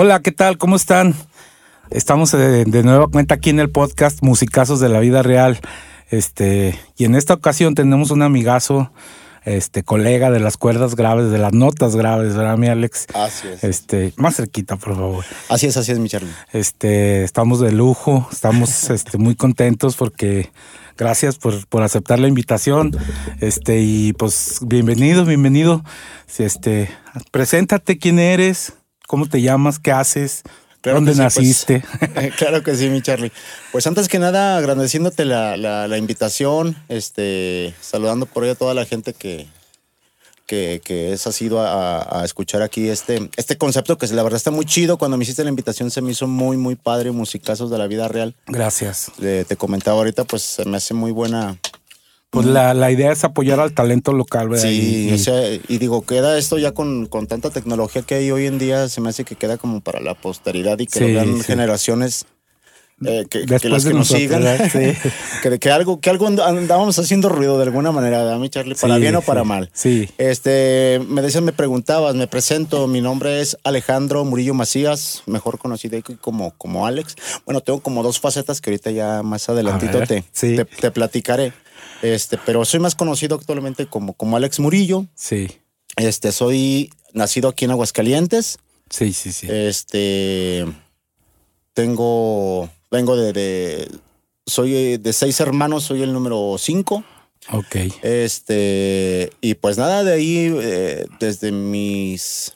Hola, ¿qué tal? ¿Cómo están? Estamos de, de nueva cuenta aquí en el podcast Musicazos de la Vida Real. Este, y en esta ocasión tenemos un amigazo, este, colega de las cuerdas graves, de las notas graves, ¿verdad, mi Alex? Así es. Este, más cerquita, por favor. Así es, así es, mi Charlie. Este, estamos de lujo, estamos este, muy contentos porque gracias por, por aceptar la invitación. Este, y pues bienvenido, bienvenido. Este, preséntate quién eres, cómo te llamas, qué haces. Claro ¿Dónde que sí, naciste? pues, claro que sí, mi Charlie. Pues antes que nada, agradeciéndote la, la- la invitación, este, saludando por ahí a toda la gente que, que, que es asido a, a escuchar aquí este, este concepto que la verdad está muy chido. Cuando me hiciste la invitación se me hizo muy, muy padre, musicazos de la vida real. Gracias. Le- te comentaba ahorita, pues se me hace muy buena. Pues la, la idea es apoyar al talento local, ¿verdad? Sí, Y- o sea, y digo, queda esto ya con, con tanta tecnología que hay hoy en día, se me hace que queda como para la posteridad y que Sí, lo vean sí. generaciones eh, que, las que nos sigan. que, que algo, que algo and- andábamos haciendo ruido de alguna manera, ¿verdad, mi Charlie? Para Sí, bien o para sí, mal. sí. Este, me decías, me preguntabas, me presento, mi nombre es Alejandro Murillo Macías, mejor conocido como, como Alex. Bueno, tengo como dos facetas que ahorita ya más adelantito ver, te, te, te platicaré. Este, pero soy más conocido actualmente como, como Alex Murillo. Sí, Este, soy nacido aquí en Aguascalientes. sí, sí, sí. Este, tengo, vengo de, de- soy eh, de seis hermanos, soy el número cinco. ok. Este, y pues nada, de ahí, eh, desde mis,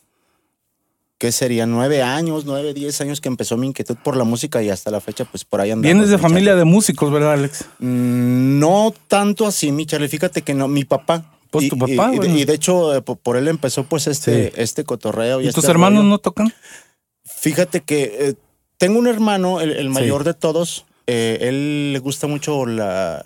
¿qué sería? Nueve años, nueve, diez años que empezó mi inquietud por la música y hasta la fecha, pues por ahí andamos. Vienes de mi familia Charlie. de músicos, ¿verdad, Alex? Mm, No tanto así, mi Charlie. Fíjate que no, mi papá. Pues y, tu papá, y- y de- bueno. y de hecho, eh, po- por él empezó pues este, Sí. este cotorreo. ¿Y, este tus hermanos rollo. no tocan? Fíjate que eh, tengo un hermano, el, el Sí. mayor de todos. eh, él le gusta mucho la,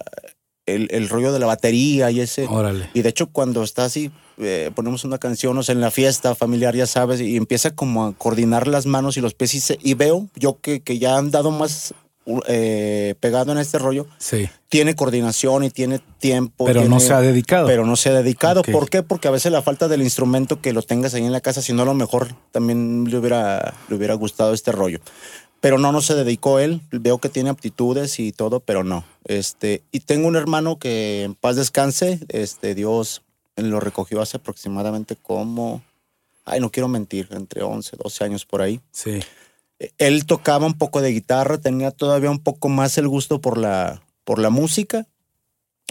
el, el rollo de la batería y ese. Órale. Y de hecho, cuando está así, eh, ponemos una canción, o sea, en la fiesta familiar, ya sabes, y empieza como a coordinar las manos y los pies. Y, se- y veo yo que, que ya han dado más eh, pegado en este rollo. Sí. Tiene coordinación y tiene tiempo. Pero no tiene- se ha dedicado. Pero no se ha dedicado. Ok. ¿Por qué? Porque a veces la falta del instrumento que lo tengas ahí en la casa, si no a lo mejor también le hubiera, le hubiera gustado este rollo. Pero no, no se dedicó él. Veo que tiene aptitudes y todo, pero no. Este, y tengo un hermano que en paz descanse. Este, Dios lo recogió hace aproximadamente como, ay, no quiero mentir, entre 11, 12 años por ahí. Sí. Él tocaba un poco de guitarra, tenía todavía un poco más el gusto por la, por la música,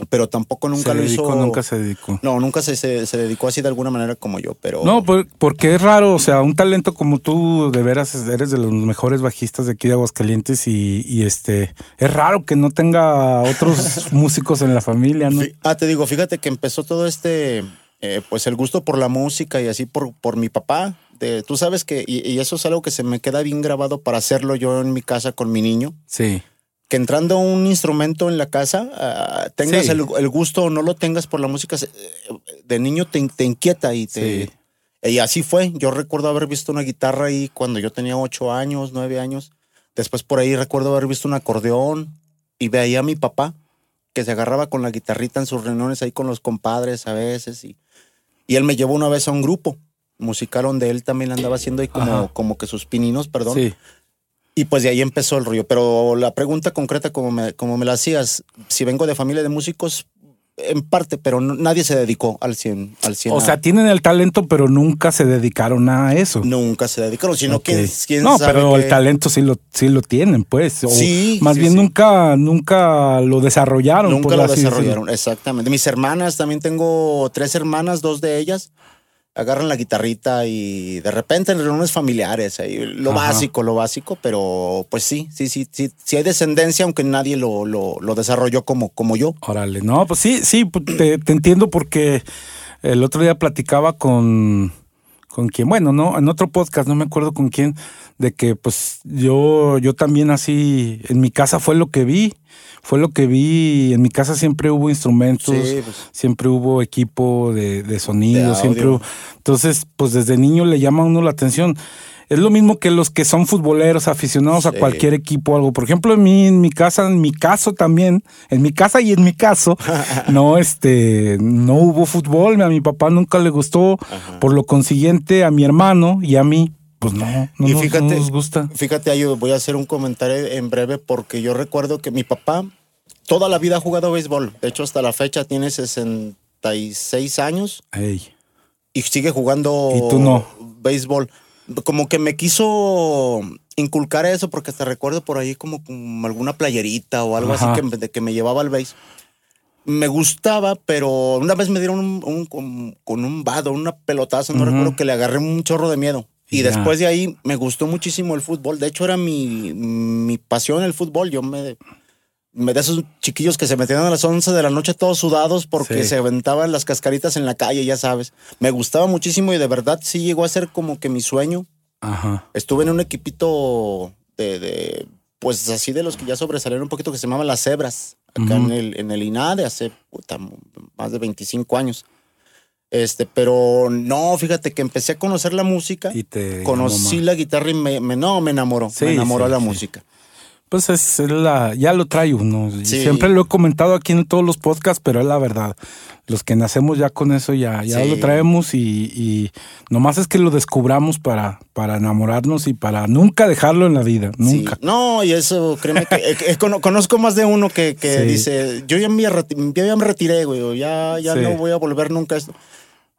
pero tampoco nunca se lo dedicó, hizo. nunca se dedicó. No, nunca se, se, se dedicó así de alguna manera como yo, pero. No, por- porque es raro, o sea, un talento como tú, de veras, eres de los mejores bajistas de aquí de Aguascalientes y, y este, es raro que no tenga otros músicos en la familia, ¿no? Ah, te digo, fíjate que empezó todo este, eh, pues el gusto por la música y así por, por mi papá. De, tú sabes que, y, y eso es algo que se me queda bien grabado para hacerlo yo en mi casa con mi niño. Sí, que entrando un instrumento en la casa, ah, tengas Sí. el, el gusto o no lo tengas por la música, se- de niño te, te inquieta y te... Sí. Y así fue. Yo recuerdo haber visto una guitarra ahí cuando yo tenía ocho años, nueve años. Después por ahí recuerdo haber visto un acordeón y veía a mi papá que se agarraba con la guitarrita en sus reuniones ahí con los compadres a veces. Y, y él me llevó una vez a un grupo musical donde él también andaba haciendo ahí como, Ajá. como que sus pininos, perdón. sí. Y pues de ahí empezó el rollo. Pero la pregunta concreta, como me, como me la hacías, si vengo de familia de músicos, en parte, pero no- nadie se dedicó al 100. Al 100 O a- sea, tienen el talento, pero nunca se dedicaron a eso. nunca se dedicaron, sino Ok. que quién no, sabe pero el qué- talento sí lo, sí lo tienen, pues. O Sí, más sí, bien sí. nunca, nunca lo desarrollaron. Nunca por lo así decirlo. desarrollaron, exactamente. Mis hermanas, también tengo tres hermanas, dos de ellas agarran la guitarrita y de repente en reuniones familiares, ahí, lo Ajá. básico, lo básico, pero pues sí, sí, sí, sí, sí hay descendencia, aunque nadie lo, lo, lo desarrolló como, como yo. Órale, no, pues sí, sí, pues te, te entiendo porque el otro día platicaba con, con quien, bueno, no, en otro podcast, no me acuerdo con quién, de que pues yo, yo también así, en mi casa fue lo que vi, fue lo que vi, en mi casa siempre hubo instrumentos, Sí, pues. siempre hubo equipo de, de sonido, De siempre hubo, entonces pues desde niño le llama a uno la atención. Es lo mismo que los que son futboleros, aficionados a cualquier equipo o algo. Por ejemplo, en mí, en mi casa, en mi caso también, en mi casa y en mi caso, no, este, no hubo fútbol. A mi papá nunca le gustó. Por lo consiguiente, a mi hermano y a mí, pues no, no, Y nos- fíjate- no nos gusta. Fíjate, voy a hacer un comentario en breve porque yo recuerdo que mi papá toda la vida ha jugado béisbol. De hecho, hasta la fecha tiene 66 años Ey. y sigue jugando Y tú no. béisbol. Como que me quiso inculcar eso porque te recuerdo por ahí como, como alguna playerita o algo Ajá. así que, me- de que me llevaba al béis. Me gustaba, pero una vez me dieron un, un- con, con un vado, una pelotazo, no recuerdo que le agarré un chorro de miedo. Y después de ahí me gustó muchísimo el fútbol. De hecho, era mi, mi pasión el fútbol. Yo me, me de esos chiquillos que se metían a las 11 de la noche todos sudados porque Sí. se aventaban las cascaritas en la calle, ya sabes. Me gustaba muchísimo y de verdad sí llegó a ser como que mi sueño. Ajá. Estuve en un equipito de, de, pues así de los que ya sobresalieron un poquito que se llamaban las cebras, acá en, el, en el INADE hace puta, más de 25 años. Este, pero no, fíjate que empecé a conocer la música. Y te Conocí la guitarra y me, me- no, me enamoró. Sí, me enamoró sí, la sí. música. Pues es la, ya lo trae uno. Siempre lo he comentado aquí en todos los podcasts, pero es la verdad. Los que nacemos ya con eso ya, ya lo traemos y, y nomás es que lo descubramos para, para enamorarnos y para nunca dejarlo en la vida. Nunca. No, y eso, créeme que eh, cono- conozco más de uno que, que dice, yo ya, me, ya me retiré, güey, ya, ya no voy a volver nunca a esto.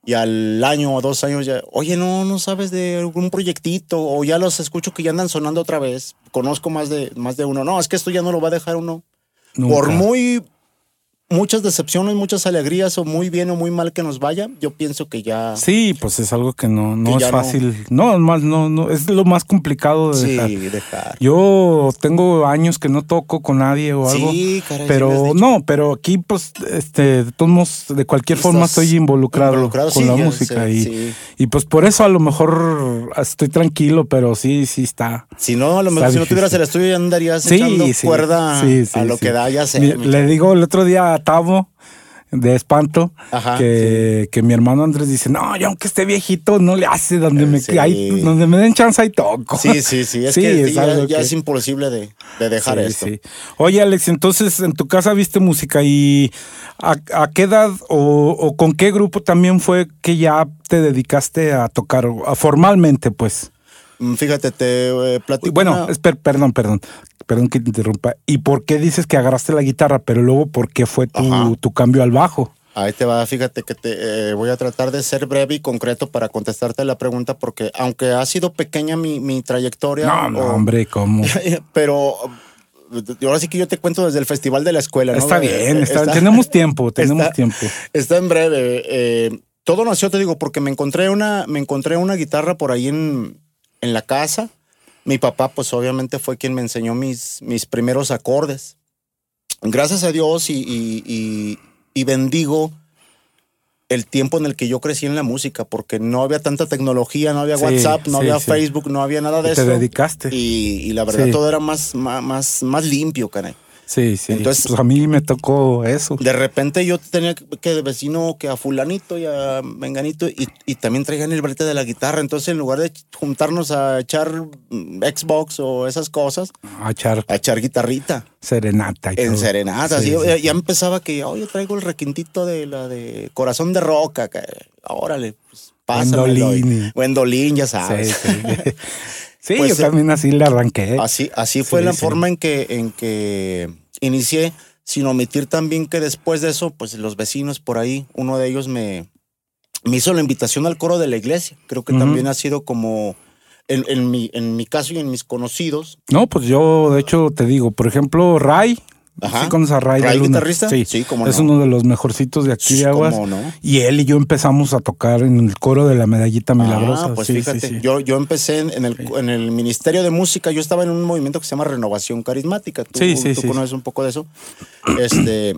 Y al año o dos años ya, oye, no, no sabes de algún proyectito, o ya los escucho que ya andan sonando otra vez. Conozco más de, más de uno. No, es que esto ya no lo va a dejar uno. Nunca. Por muy muchas decepciones, muchas alegrías, o muy bien o muy mal que nos vaya, yo pienso que ya. Sí, pues es algo que no, no Que es no. fácil. No, es más, no, no, es lo más complicado de Sí, dejar. dejar. Yo tengo años que no toco con nadie o algo. Sí, caray, Pero no, pero aquí, pues, este, de todos modos, de cualquier forma estoy involucrado, involucrado, con sí, la música. sé, y, sí. y pues por eso a lo mejor estoy tranquilo, pero sí, sí está. Si no, a lo mejor si no tuvieras el estudio ya andarías echando cuerda a lo que da, ya sé. Le digo el otro día a Tavo de espanto Ajá, que, que mi hermano Andrés dice, no, yo aunque esté viejito, no le hace donde me Sí. hay- donde me den chance ahí toco. Sí, sí, sí. Es Sí, que es ya, algo ya que- es imposible de, de dejar esto. Oye, Alex, entonces en tu casa viste música y ¿a, a qué edad o, o con qué grupo también fue que ya te dedicaste a tocar formalmente, pues? Mm, Fíjate, te eh, platico. Bueno, una- esper- perdón, perdón, perdón que te interrumpa. ¿Y por qué dices que agarraste la guitarra, pero luego por qué fue tu, tu cambio al bajo? Ahí te va, fíjate que te eh, voy a tratar de ser breve y concreto para contestarte la pregunta, porque aunque ha sido pequeña mi, mi trayectoria. No, no, o- hombre, ¿cómo? pero ahora sí que yo te cuento desde el festival de la escuela. ¿no? Está bien, eh, está- tenemos tiempo, tenemos está- tiempo. Está en breve. eh, todo nació, te digo, porque me encontré una, me encontré una guitarra por ahí en, en la casa. Mi papá, pues obviamente fue quien me enseñó mis, mis primeros acordes. Gracias a Dios y, y- y- y bendigo el tiempo en el que yo crecí en la música, porque no había tanta tecnología, no había Sí, WhatsApp, no sí, había sí. Facebook, no había nada de Y te eso. dedicaste. Y, y la verdad todo era más, más, más, más limpio, caray. Sí, sí. Entonces- pues a mí me tocó eso. De repente yo tenía que de vecino que a fulanito y a menganito y, y también traían el brete de la guitarra. Entonces en lugar de juntarnos a echar mm, Xbox o esas cosas, A echar a echar guitarrita serenata. Y en todo. Sí, yo- sí. ya, ya empezaba que, oye, traigo el requintito de la de Corazón de Roca. Que, órale, pues pásamelo. Wendolini. Wendolín, ya Sí, sabes. sí. Sí, Pues, yo también así le arranqué. Así, así fue Sí, la sí. forma en que, en que inicié, sin omitir también que después de eso, pues los vecinos por ahí, uno de ellos me, me hizo la invitación al coro de la iglesia. Creo que también ha sido como, en, en mi, en mi caso y en mis conocidos. No, pues yo, de hecho, te digo, por ejemplo, Ray. Ajá. ¿Sí conoces a Ray, de ¿Ray Luna? guitarrista? Sí, Sí, cómo Es no. uno de los mejorcitos de aquí de Aguas. ¿Cómo no? Y él y yo empezamos a tocar en el coro de la medallita milagrosa. Ah, pues Sí, fíjate. Yo, yo empecé en, el, en el Ministerio de Música, yo estaba en un movimiento que se llama Renovación Carismática. Tú, Sí, sí, tú conoces un poco de eso. Este,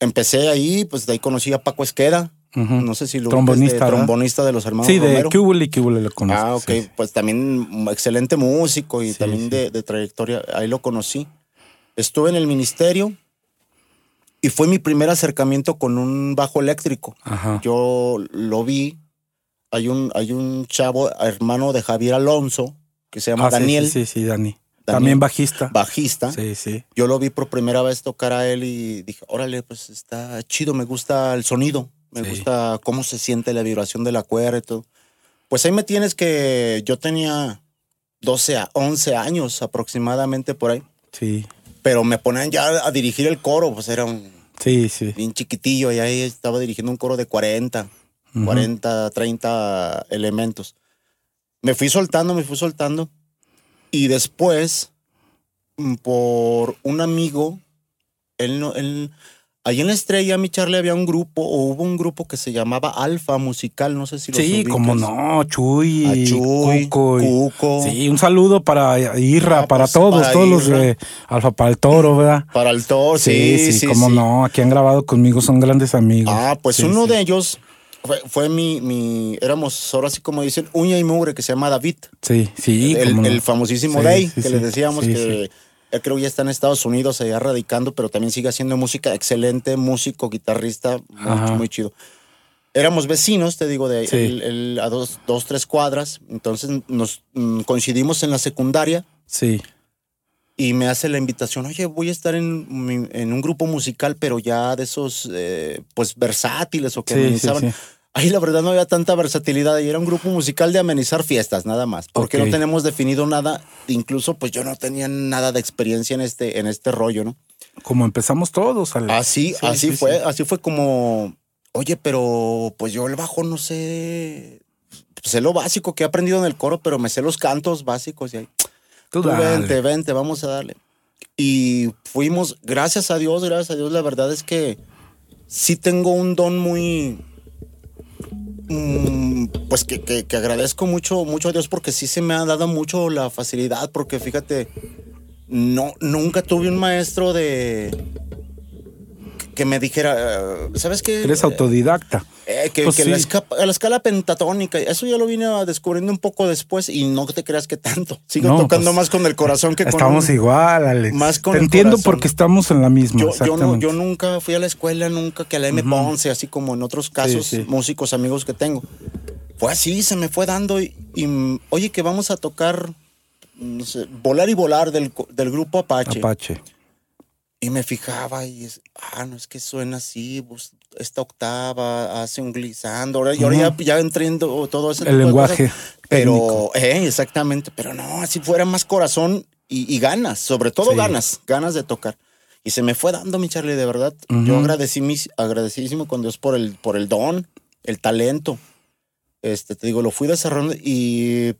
empecé ahí, pues de ahí conocí a Paco Esqueda. No sé si lo Trombonista, de- trombonista de los hermanos Sí, de. Cúbule y Cúbule lo conozco. Ah, ok. Pues también excelente músico y también de trayectoria. Ahí lo conocí. Estuve en el ministerio y fue mi primer acercamiento con un bajo eléctrico. Ajá. Yo lo vi. Hay un, hay un chavo, hermano de Javier Alonso, que se llama Ah, Daniel, Sí, sí, sí, Dani. Daniel. También bajista. bajista. Sí, sí. Yo lo vi por primera vez tocar a él y dije, órale, pues está chido, me gusta el sonido, me Sí. gusta cómo se siente la vibración de la cuerda y todo. Pues ahí me tienes que yo tenía 12 a 11 años aproximadamente por ahí. Sí. Pero me ponían ya a dirigir el coro, pues era un Sí, sí. bien chiquitillo y ahí estaba dirigiendo un coro de 40, 40, 30 elementos. Me fui soltando, me fui soltando. Y después, mm, por un amigo, él no, él, ahí en la estrella, mi Charlie, había un grupo, o hubo un grupo que se llamaba Alfa Musical, no sé si lo Sí, como no, Chuy, A Chuy, Cuco, y- Cuco. Sí, un saludo para Irra, Ah, para pues, todos, para todos los Irra. de Alfa para el Toro, ¿verdad? Para el toro, Sí, sí, sí, sí. cómo sí. no, aquí han grabado conmigo, son grandes amigos. Ah, pues Sí, uno de ellos fue, fue mi, mi, éramos ahora sí como dicen, uña y mugre, que se llama David. Sí, sí, el, no. famosísimo Sí, Day, que le decíamos que él creo ya está en Estados Unidos, allá radicando, pero también sigue haciendo música, excelente músico, guitarrista, muy, muy chido. Éramos vecinos, te digo, de Sí. él a dos, dos, tres cuadras, entonces nos mm, coincidimos en la secundaria Sí, y me hace la invitación, oye, voy a estar en, un grupo musical, pero ya de esos, eh, pues, versátiles o que Sí, sí, amenizaban. sí. Ahí la verdad no había tanta versatilidad y era un grupo musical de amenizar fiestas, nada más. Porque no tenemos definido nada. Incluso, pues yo no tenía nada de experiencia en este, en este rollo, ¿no? como empezamos todos. Alex. Así, Sí, así sí, fue, sí. así fue como, oye, pero pues yo el bajo no sé, sé lo básico que he aprendido en el coro, pero me sé los cantos básicos y ahí. Tú Tú vente, vente, vamos a darle. Y fuimos, gracias a Dios, gracias a Dios, la verdad es que sí tengo un don muy, pues que, que- que agradezco mucho, mucho a Dios porque sí se me ha dado mucho la facilidad, porque fíjate, no, nunca tuve un maestro de que me dijera, eh, ¿sabes qué? Eres autodidacta. Eh, que, Pues que la, sí. la escala pentatónica, eso ya lo vine a descubriendo un poco después y no te creas que tanto. Sigo No, tocando pues, más con el corazón que con Estamos un- igual, Alex. más con Te el entiendo corazón. porque estamos en la misma. Yo, yo, no, exactamente. yo nunca fui a la escuela, nunca que a la M. Ponce, así como en otros casos, sí. músicos amigos que tengo. Fue así, se me fue dando y, y, oye, que vamos a tocar, no sé, Volar y Volar del, del grupo Apache. Apache. Y me fijaba y es, ah, no es que suena así, pues, esta octava hace un glissando. Ahora, y ahora ya, ya entiendo todo ese El lenguaje cosas. Pero, eh, exactamente, pero no, así fuera más corazón y, y ganas, sobre todo Sí. ganas, ganas de tocar. Y se me fue dando, mi Charlie, de verdad. Yo agradecí mis, agradecidísimo con Dios por el, por el don, el talento. Este, te digo, lo fui desarrollando y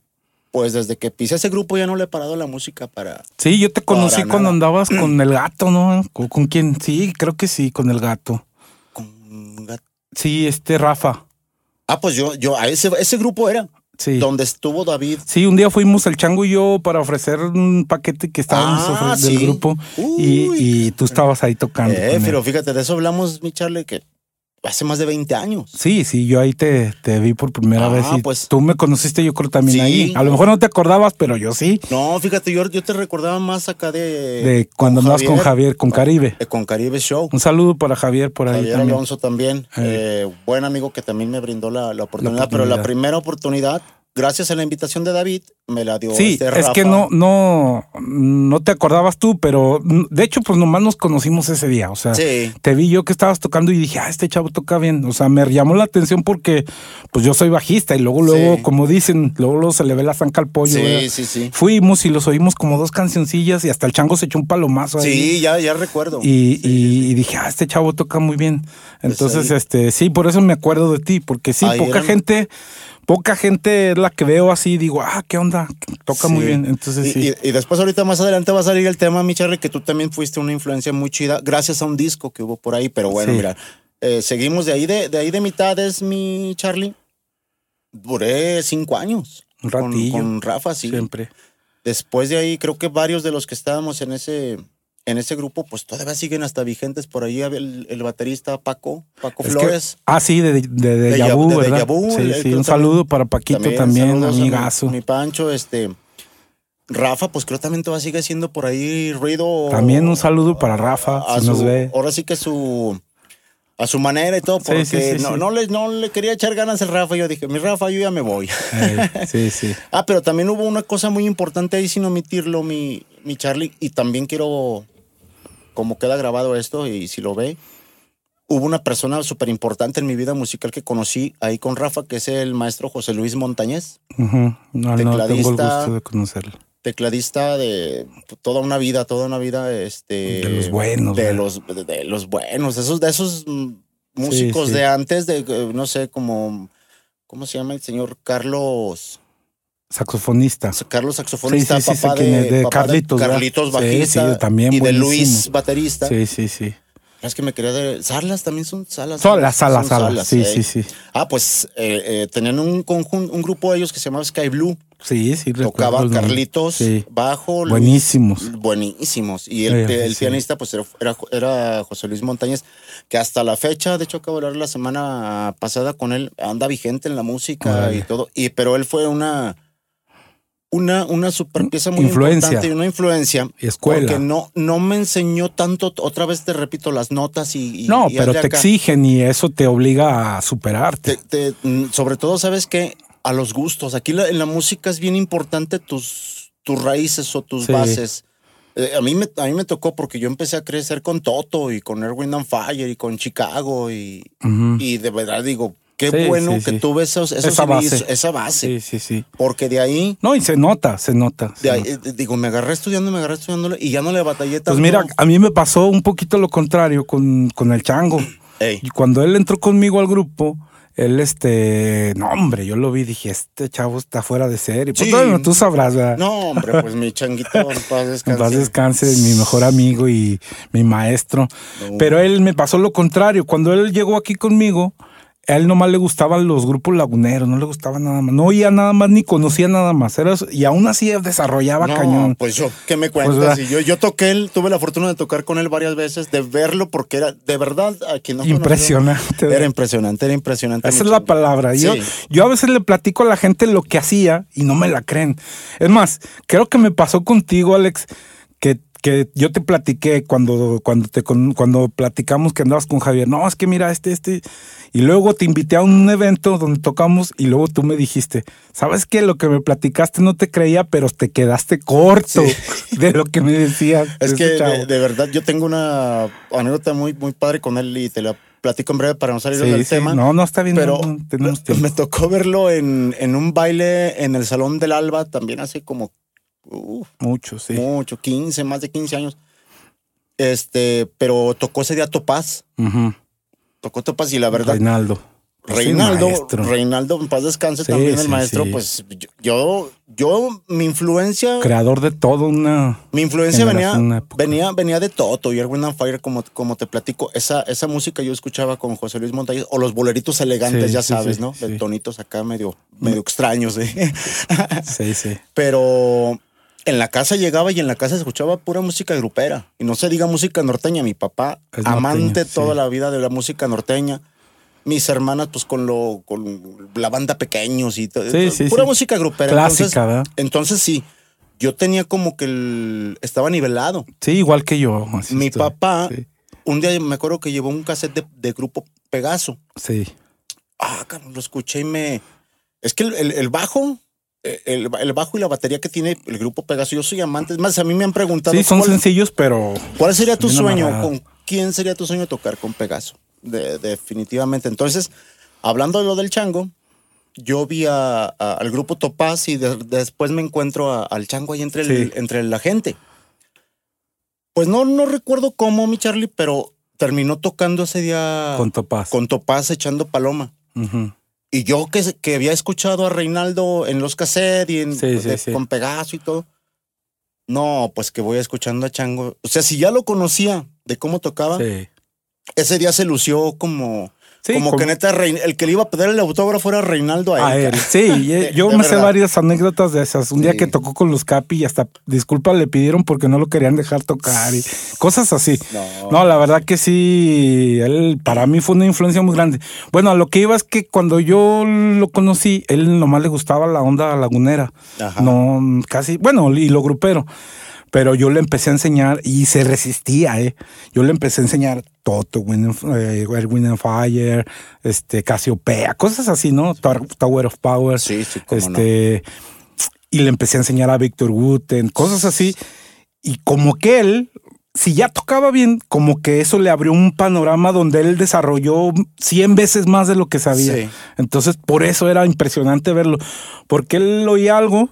pues desde que pisé ese grupo ya no le he parado la música para, Sí, yo te conocí cuando nada. andabas con el gato, ¿no? ¿Con, con quién? Sí, creo que sí, con el gato. con gat- Sí, este Rafa. Ah, pues yo, yo, a ese, ese grupo era Sí. donde estuvo David. Sí, un día fuimos el Chango y yo para ofrecer un paquete que estábamos Ah, ofre- del sí. grupo y, y tú estabas ahí tocando. Eh, pero fíjate, de eso hablamos, mi Charlie, que hace más de 20 años. Sí, sí, yo ahí te, te vi por primera Ah, vez y pues. tú me conociste yo creo también Sí. ahí. A lo mejor no te acordabas, pero yo sí. No, fíjate, yo, yo te recordaba más acá de... De cuando andabas con Javier, con Caribe. eh, con Caribe Show. Un saludo para Javier por ahí Javier también. Alonso también, eh, buen amigo que también me brindó la, la oportunidad, pero la primera oportunidad, gracias a la invitación de David, me la dio Sí, este es que no, no, no te acordabas tú, pero de hecho, pues nomás nos conocimos ese día. O sea, Sí. te vi yo que estabas tocando y dije, ah, este chavo toca bien. O sea, me llamó la atención porque, pues yo soy bajista y luego, luego, Sí. como dicen, luego, luego se le ve la zanca al pollo. Sí, ¿verdad? sí, sí. Fuimos y los oímos como dos cancioncillas y hasta el chango se echó un palomazo ahí. Sí, ya, ya recuerdo. Y, y- y dije, ah, este chavo toca muy bien. Entonces, ahí. este, sí, por eso me acuerdo de ti, porque sí, Ahí poca eran- gente, poca gente es la que veo así, digo, ah, qué onda, toca muy bien. Entonces, y, sí. y- y después ahorita más adelante va a salir el tema, mi Charlie, que tú también fuiste una influencia muy chida gracias a un disco que hubo por ahí. Pero bueno, Sí. mira, eh, seguimos de ahí de, de ahí de mitades, mi Charlie. Duré cinco años. Un con- ratillo. Con, Rafa, sí. Siempre. Después de ahí, creo que varios de los que estábamos en ese, en ese grupo, pues todavía siguen hasta vigentes. Por ahí el, el baterista Paco, Paco Es que- Flores. ah, sí, de, de, de, De de ¿verdad? Sí, sí, un saludo para Paquito también, mi- amigazo. Mi, Pancho, este. Rafa, pues creo también todavía sigue haciendo por ahí ruido. También un saludo para Rafa, a si nos ve. Ahora sí que su. A su manera y todo, porque sí, no. No, le, no le quería echar ganas al Rafa. Yo dije, mi Rafa, yo ya me voy. Sí, sí. ah, pero también hubo una cosa muy importante ahí, sin omitirlo, mi, mi Charlie. Y también quiero, como queda grabado esto, y si lo ve, hubo una persona súper importante en mi vida musical que conocí ahí con Rafa, que es el maestro José Luis Montañez. No, no tengo el Tecladista. gusto de conocerlo. tecladista de toda una vida, toda una vida, este, De los buenos, de los, de, de los buenos, de esos, de esos músicos sí. de antes, de eh, no sé, como, ¿cómo se llama el señor Carlos? Saxofonista. Carlos saxofonista, Sí, sí, sí, papá quién de, es, de papá Carlitos. Carlitos Sí, bajista sí, también y de. Luis baterista. Sí, sí, sí. Es que me quería de Salas también son Salas. Son las salas, Son salas. Sí, eh. sí, sí. Ah, pues eh, eh, tenían un conjunto, un grupo de ellos que se llamaba Sky Blue. Sí, sí, recuerdo Tocaba el nombre. Carlitos, Sí. bajo, Luis- Buenísimos. buenísimos. Y el, Sí, el sí. pianista, pues era, era, José Luis Montañez, que hasta la fecha, de hecho, acabo de hablar la semana pasada con él, anda vigente en la música y todo. Y, pero él fue una. Una, una super pieza muy Influencia. importante y una influencia. Escuela. Porque no, no me enseñó tanto, otra vez te repito, las notas y. y- No, y pero te acá. exigen y eso te obliga a superarte. Te- te- mm, sobre todo, ¿sabes qué? A los gustos. Aquí la- en la música es bien importante tus, tus raíces o tus Sí. bases. Eh, a, mí me, a mí me tocó porque yo empecé a crecer con Toto y con Erwin and Fire y con Chicago y, y de verdad digo, qué Sí, bueno sí, que sí. tuve esos, esos Esa base. esa base. Sí, sí, sí. Porque de ahí, No, y se nota, se nota. se de ahí, nota. eh, digo, me agarré estudiando, me agarré estudiando y ya no le batallé tanto. Pues mira, a mí me pasó un poquito lo contrario con, con el chango. Ey, Y cuando él entró conmigo al grupo, él, este, no, hombre, yo lo vi y dije, este chavo está fuera de serie. Pues Sí. bueno, tú sabrás, ¿verdad? no, hombre, pues mi changuito, en paz En descanse. paz descanse, mi mejor amigo y mi maestro. No. Pero él me pasó lo contrario. Cuando él llegó aquí conmigo, a él nomás le gustaban los grupos laguneros, no le gustaba nada más. No oía nada más ni conocía nada más. Era y aún así desarrollaba No, cañón. pues yo, ¿qué me cuentas? ¿verdad? Y yo, yo toqué, él, tuve la fortuna de tocar con él varias veces, de verlo, porque era, de verdad, a quien no conoció, Impresionante. Era impresionante, era impresionante. Esa es la palabra. Yo, Sí. yo a veces le platico a la gente lo que hacía y no me la creen. Es más, creo que me pasó contigo, Alex, que, que yo te platiqué cuando, cuando, te, con- cuando platicamos que andabas con Javier. No, es que mira, este, este. Y luego te invité a un evento donde tocamos y luego tú me dijiste, ¿sabes qué? Lo que me platicaste no te creía, pero te quedaste corto de lo que me decías. Es que de, de verdad yo tengo una anécdota muy, muy padre con él y te la platico en breve para no salir Sí, del sí. tema. No, no está bien. Pero no, no tenemos me, tiempo. me tocó verlo en, en un baile en el Salón del Alba también hace como uf, Mucho, sí. mucho, 15, más de 15 años. Este, pero tocó ese día Topaz, tocó Topaz y la verdad Reinaldo. Reinaldo. Reinaldo, en paz descanse Sí, también el sí, maestro, sí. pues yo, yo, yo, mi influencia, creador de todo una mi influencia venía, venía, venía de Toto y Erwin and Fire, como, como te platico, esa, esa música yo escuchaba con José Luis Montañez, o los boleritos elegantes, ya sabes, ¿no? De tonitos acá medio, medio extraños, ¿eh? sí sí Pero en la casa llegaba y en la casa escuchaba pura música grupera. Y no se diga música norteña. Mi papá, Es amante norteña, toda sí. la vida de la música norteña. Mis hermanas, pues con lo, con la banda pequeños y todo. Sí, sí, pura música grupera. Clásica, entonces, ¿verdad? entonces sí, yo tenía como que el, estaba nivelado. sí igual que yo así Mi estoy. papá, un día me acuerdo que llevó un cassette de, de grupo Pegaso. sí. Ah, cabrón, lo escuché y me. Es que el, el- el bajo, el, el bajo y la batería que tiene el grupo Pegaso, yo soy amante. Es más, a mí me han preguntado. Sí, son ¿cuál, sencillos pero cuál sería tu sueño? ¿Con quién sería tu sueño tocar con Pegaso? De- definitivamente. Entonces, hablando de lo del chango, yo vi a- a- al grupo Topaz y de- después me encuentro a- al chango ahí entre, el- Sí. entre la gente. Pues no, no recuerdo cómo, mi Charlie, pero terminó tocando ese día con Topaz con Topaz echando paloma. Ujú. Y yo que, que había escuchado a Reinaldo en los cassettes y en, Sí, sí, de- sí. con Pegaso y todo. No, pues que voy escuchando a Chango. O sea, si ya lo conocía de cómo tocaba, ese día se lució como, Sí, como que neta el que le iba a pedir el autógrafo era Reinaldo a a él. él sí De- yo de me sé varias anécdotas de esas un día que tocó con los Capi y hasta disculpa le pidieron porque no lo querían dejar tocar y cosas así No. No, la verdad que sí, él para mí fue una influencia muy grande. Bueno, a lo que iba es que cuando yo lo conocí, él nomás le gustaba la onda lagunera. Ajá. No, casi, bueno, y lo grupero. Pero yo le empecé a enseñar y se resistía, ¿eh? Yo le empecé a enseñar Toto, Wind and, eh, and Fire, este, Casiopea, cosas así, ¿no? Tower of Power. Sí, sí, cómo no. este, Y le empecé a enseñar a Víctor Guten, cosas así. Y como que él si ya tocaba bien, como que eso le abrió un panorama donde él desarrolló 100 veces más de lo que sabía. Sí. Entonces, por eso era impresionante verlo, porque él oía algo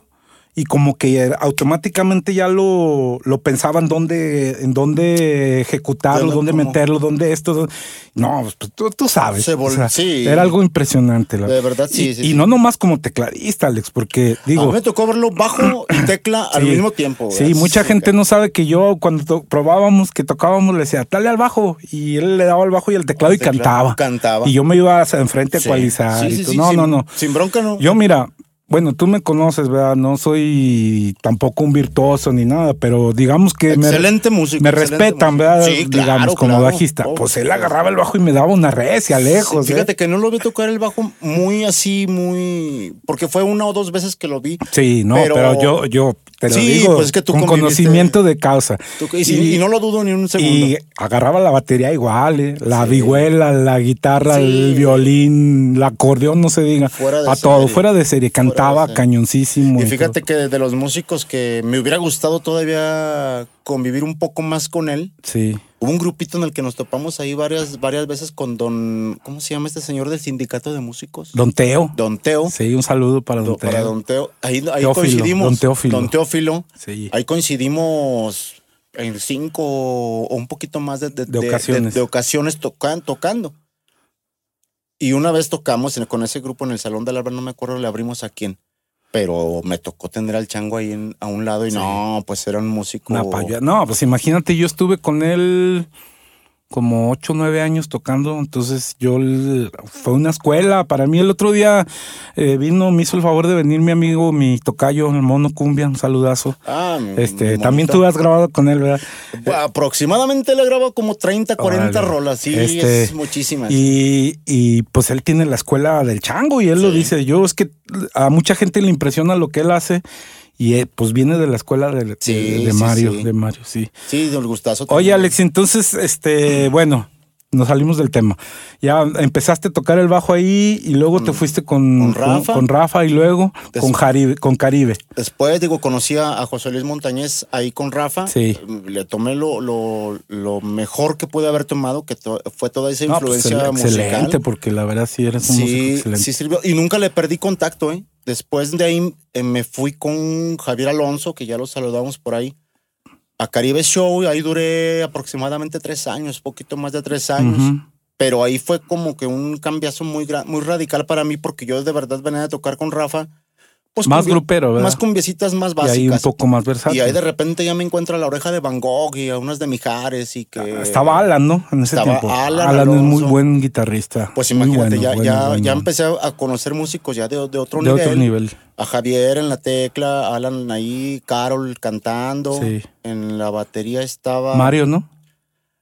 y como que automáticamente ya lo, lo pensaba en dónde, en dónde ejecutarlo, dónde como- meterlo, dónde esto. dónde- No, pues tú, tú sabes. Se vol- o sea, sí. Era algo impresionante. la- De verdad, sí, Y, sí, y no nomás como tecladista, Alex, porque a digo... mí me tocó verlo bajo y tecla al Sí. mismo tiempo. Sí, ¿verdad? mucha Sí, gente ca- no sabe que yo cuando probábamos, que tocábamos, le decía, dale al bajo. Y él le daba al bajo y el teclado Al y teclado, cantaba. cantaba. Y yo me iba hacia enfrente a ecualizar. Y no, no, no. Sin bronca, ¿no? Yo, mira, bueno, tú me conoces, ¿verdad? No soy tampoco un virtuoso ni nada, pero digamos que me, Excelente músico. me excelente respetan. ¿verdad? Sí, claro, digamos, como claro. bajista. Oh, pues él agarraba el bajo y me daba una recia lejos. Sí, ¿eh? fíjate que no lo vi tocar el bajo muy así, muy. Porque fue una o dos veces que lo vi. Sí, no, pero, Pero- yo, yo te lo Sí, digo pues es que tú con conocimiento de causa. Tú- Y, no lo dudo ni un segundo. Y agarraba la batería igual, ¿eh? la vihuela, la guitarra, Sí. el violín, el acordeón, no se diga. Fuera de a todo, serie. fuera de serie. Cantaba serie. cañoncísimo. Y y fíjate todo. que de los músicos que me hubiera gustado todavía convivir un poco más con él, Sí. Hubo un grupito en el que nos topamos ahí varias, varias veces con don. ¿Cómo se llama este señor del sindicato de músicos? Don Teo. Don Teo. Sí, un saludo para Don Do- Teo. para Don Teo. Ahí, ahí Teófilo, coincidimos. don Teófilo. Don Teófilo. Sí. Ahí coincidimos en cinco o un poquito más de, de- De ocasiones. de ocasiones tocan- tocando. Y una vez tocamos en- con ese grupo en el Salón del Alba, no me acuerdo, le abrimos a quién. Pero me tocó tener al chango ahí en- a un lado y no, pues era un músico. Una paya- No, pues imagínate, yo estuve con él como ocho o nueve años tocando, entonces yo fue una escuela. Para mí el otro día eh, vino, me hizo el favor de venir mi amigo, mi tocayo, el mono cumbia, un saludazo. Ah, Este, también tú has grabado con él, ¿verdad? Aproximadamente le grabo como 30, 40 Órale. rolas. Sí, Este, es muchísimas. Y, y, pues él tiene la escuela del chango y él lo dice. Yo es que a mucha gente le impresiona lo que él hace y eh, pues viene de la escuela de, de- Sí, de Mario, sí. de Mario, sí. Sí, del gustazo. Oye, también. Alex, entonces, este, bueno, nos salimos del tema. Ya empezaste a tocar el bajo ahí y luego te fuiste con, con Rafa. con Rafa y luego con, Jaribe, con Caribe. Después, digo, conocí a José Luis Montañez ahí con Rafa. Sí. Le tomé lo, lo, lo mejor que pude haber tomado, que to- fue toda esa No, pues, influencia excelente, musical. porque la verdad sí eres un músico Sí, excelente. sí sirvió. Y nunca le perdí contacto, ¿eh? Después de ahí eh, me fui con Javier Alonso, que ya lo saludamos por ahí, a Caribe Show. Y ahí duré aproximadamente tres años, poquito más de tres años. Pero ahí fue como que un cambiazo muy, muy radical para mí, porque yo de verdad venía a tocar con Rafa. Pues Más grupero, ¿verdad? Más cumbiecitas más Y básicas. ahí un poco más versátil. Y ahí de repente ya me encuentro a la oreja de Van Gogh y a unas de Mijares y que... Estaba Alan, ¿no? En ese estaba tiempo. Alan es muy buen guitarrista. Pues imagínate, bueno, ya, bueno, ya, bueno. ya empecé a conocer músicos ya de, de otro de nivel. otro nivel. A Javier en la tecla, Alan ahí, Carol cantando. Sí. En la batería estaba... Mario, ¿no?